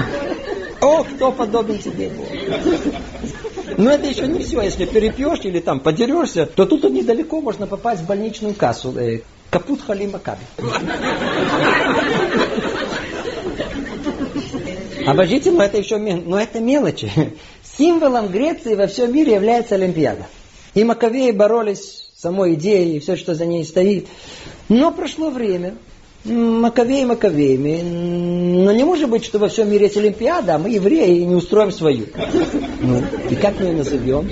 О, кто подобен тебе Но это еще не все. Если перепьешь или там подерешься, то тут недалеко можно попасть в больничную кассу. Э, капут Хали Макаби. Обождите, но это еще но это мелочи. Символом Греции во всем мире является Олимпиада. И Маковеи боролись с самой идеей и все, что за ней стоит. Но прошло время. Маковеи Маковеями. Но не может быть, что во всем мире есть Олимпиада, а мы, евреи, не устроим свою. Ну, и как мы ее назовем?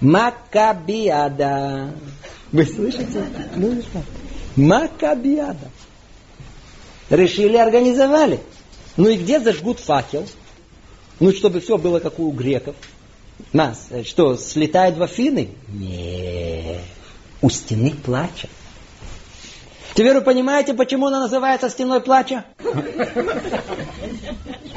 Макабиада. Вы слышите? Ну, Макабиада. Решили, организовали. Ну и где зажгут факел? Ну, чтобы все было как у греков. Нас, э, что, слетают в Афины? Не, у стены плача. Теперь вы понимаете, почему она называется стеной плача?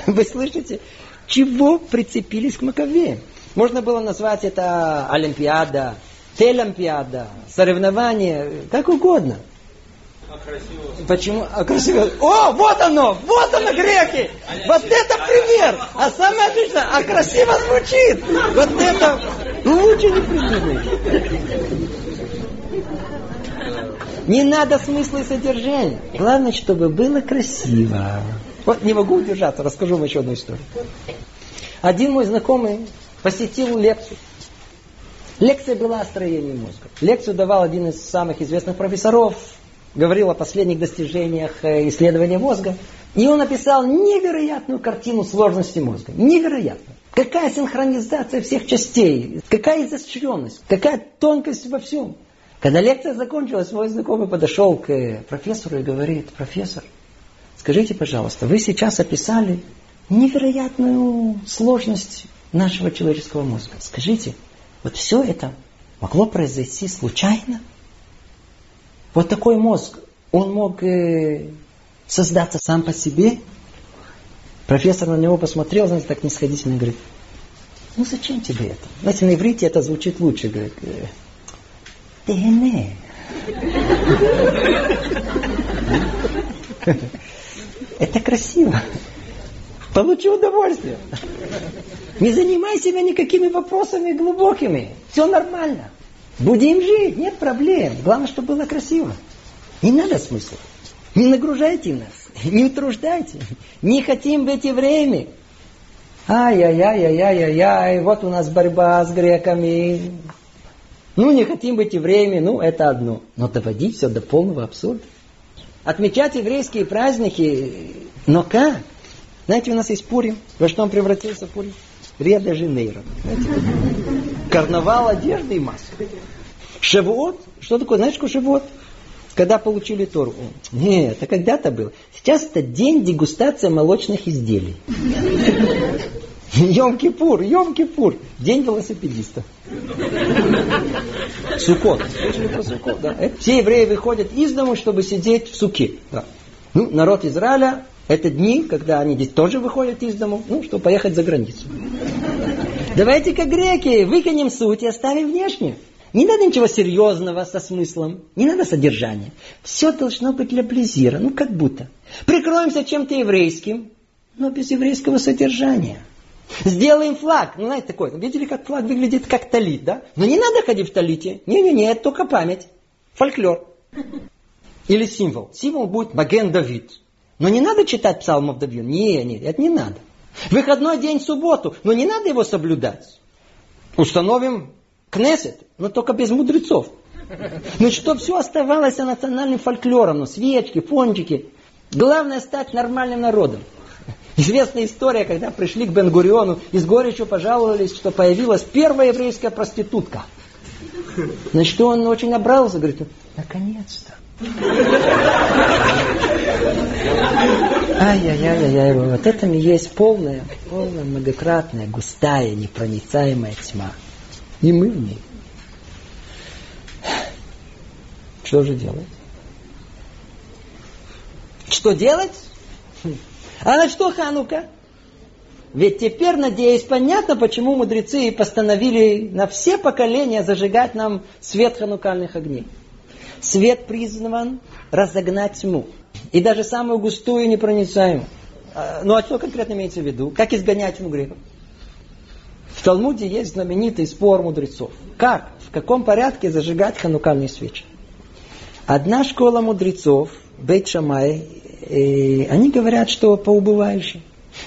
Вы слышите? Чего прицепились к Маковеям? Можно было назвать это Олимпиада, Телемпиада, соревнование, как угодно. А Почему? А красиво. О, вот оно! Вот оно, греки! Вот это пример! А самое отличное, а красиво звучит! Вот это лучше не придумаешь. Не надо смысла и содержания. Главное, чтобы было красиво. Вот не могу удержаться, расскажу вам еще одну историю. Один мой знакомый посетил лекцию. Лекция была о строении мозга. Лекцию давал один из самых известных профессоров, говорил о последних достижениях э, исследования мозга. И он описал невероятную картину сложности мозга. Невероятно. Какая синхронизация всех частей, какая изощренность, какая тонкость во всем. Когда лекция закончилась, мой знакомый подошел к профессору и говорит, профессор, скажите, пожалуйста, вы сейчас описали невероятную сложность нашего человеческого мозга. Скажите, вот все это могло произойти случайно? Вот такой мозг, он мог э, создаться сам по себе? Профессор на него посмотрел, знаете, так нисходительно говорит, ну зачем тебе это? Знаете, на иврите это звучит лучше, говорит, ДНЭ. Это красиво. Получи удовольствие. Не занимай себя никакими вопросами глубокими. Все нормально. Будем жить, нет проблем. Главное, чтобы было красиво. Не надо смысла. Не нагружайте нас. Не утруждайте. Не хотим быть евреями. Ай-яй-яй-яй-яй-яй, вот у нас борьба с греками. Ну, не хотим быть евреями, ну, это одно. Но доводить все до полного абсурда. Отмечать еврейские праздники, но как? Знаете, у нас есть Пурим. Во что он превратился Пурим? Рио-де-Жанейро. Карнавал одежды и маски. Шавуот? Что такое? Знаешь, что Шавуот? Когда получили Тору. Нет, это когда-то было. Сейчас это день дегустации молочных изделий. Йом-Кипур, Йом-Кипур. День велосипедиста. Сукот. Сукот да. Все евреи выходят из дома, чтобы сидеть в суке. Да. Ну, народ Израиля это дни, когда они здесь тоже выходят из дома, ну, чтобы поехать за границу. Давайте как греки, выкинем суть и оставим внешнее. Не надо ничего серьезного со смыслом, не надо содержания. Все должно быть для плезира, ну как будто. Прикроемся чем-то еврейским, но без еврейского содержания. Сделаем флаг. Ну, знаете, такой. Видели, как флаг выглядит как талит, да? Но не надо ходить в талите. Не-не-не, это только память. Фольклор. Или символ. Символ будет Маген Давид. Но не надо читать псалмов Давида. Не, не, это не надо. Выходной день в субботу, но не надо его соблюдать. Установим Кнесет, но только без мудрецов. Ну, чтобы все оставалось национальным фольклором, ну, свечки, фончики. Главное стать нормальным народом. Известная история, когда пришли к Бенгуриону и с горечью пожаловались, что появилась первая еврейская проститутка. Значит, он очень обрался, говорит, наконец-то. Ай-яй-яй-яй, вот это и есть полная, полная, многократная, густая, непроницаемая тьма. И мы в ней. Что же делать? Что делать? А на что Ханука? Ведь теперь, надеюсь, понятно, почему мудрецы постановили на все поколения зажигать нам свет ханукальных огней. Свет призван разогнать тьму. И даже самую густую непроницаемую. А, ну а что конкретно имеется в виду? Как изгонять тьму грехов? В Талмуде есть знаменитый спор мудрецов. Как, в каком порядке зажигать ханукальные свечи? Одна школа мудрецов, Бейт Шамай, они говорят, что по убывающей.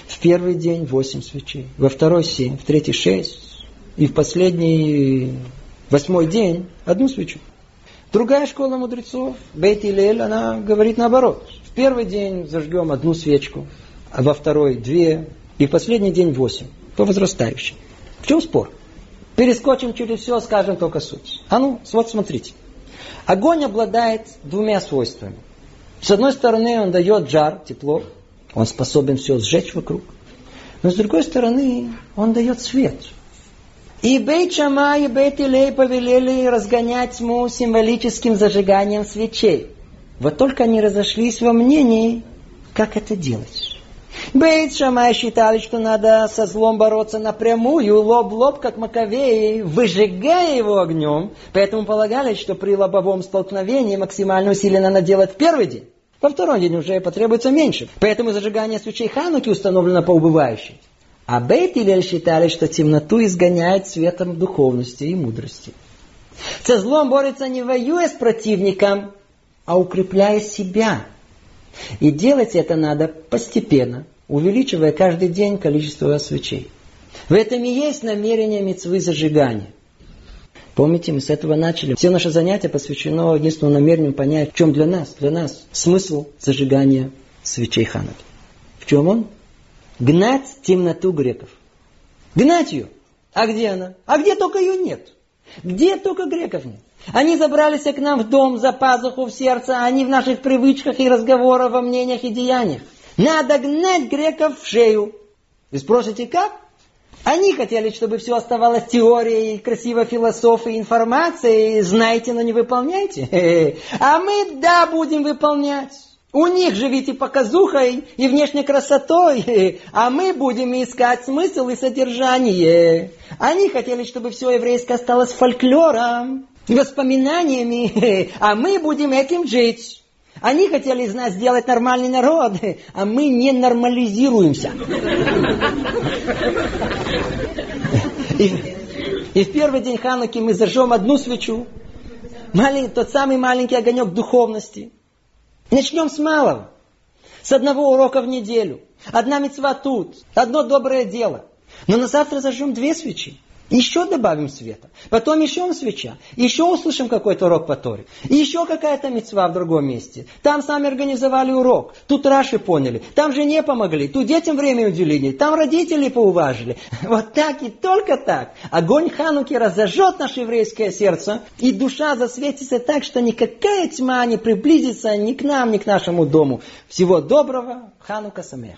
В первый день восемь свечей, во второй семь, в третий шесть, и в последний восьмой день одну свечу. Другая школа мудрецов, Бейт Илель, она говорит наоборот. В первый день зажгем одну свечку, а во второй две, и в последний день восемь, по возрастающей. В чем спор? Перескочим через все, скажем только суть. А ну, вот смотрите. Огонь обладает двумя свойствами. С одной стороны, он дает жар, тепло. Он способен все сжечь вокруг. Но с другой стороны, он дает свет. И Бейт Шама и Бейт Илей повелели разгонять тьму символическим зажиганием свечей. Вот только они разошлись во мнении, как это делать. Бейт Шамай считали, что надо со злом бороться напрямую, лоб в лоб, как Маковеи, выжигая его огнем. Поэтому полагали, что при лобовом столкновении максимально усилие надо делать в первый день. Во второй день уже потребуется меньше. Поэтому зажигание свечей Хануки установлено по убывающей. А Бейт и считали, что темноту изгоняет светом духовности и мудрости. Со злом борется не воюя с противником, а укрепляя себя – И делать это надо постепенно, увеличивая каждый день количество свечей. В этом и есть намерение мецвы зажигания. Помните, мы с этого начали. Все наши занятия посвящено единственному намерению понять, в чем для нас, для нас смысл зажигания свечей Хануки. В чем он? Гнать темноту греков. Гнать ее. А где она? А где только ее нет? Где только греков нет? Они забрались к нам в дом за пазуху в сердце, а они в наших привычках и разговорах, во мнениях и деяниях. Надо гнать греков в шею. Вы спросите, как? Они хотели, чтобы все оставалось теорией, красивой философией, информацией. Знаете, но не выполняйте. А мы, да, будем выполнять. У них живите показухой и внешней красотой, а мы будем искать смысл и содержание. Они хотели, чтобы все еврейское осталось фольклором, воспоминаниями, а мы будем этим жить. Они хотели из нас сделать нормальный народ, а мы не нормализируемся. И, и в первый день Хануки мы зажжем одну свечу, маленький, тот самый маленький огонек духовности. Начнем с малого. С одного урока в неделю. Одна мецва тут. Одно доброе дело. Но на завтра зажжем две свечи. Еще добавим света. Потом еще свеча. Еще услышим какой-то урок по Торе. Еще какая-то мецва в другом месте. Там сами организовали урок. Тут Раши поняли. Там же не помогли. Тут детям время уделили. Там родители поуважили. Вот так и только так. Огонь Хануки разожжет наше еврейское сердце. И душа засветится так, что никакая тьма не приблизится ни к нам, ни к нашему дому. Всего доброго. Ханука Самех.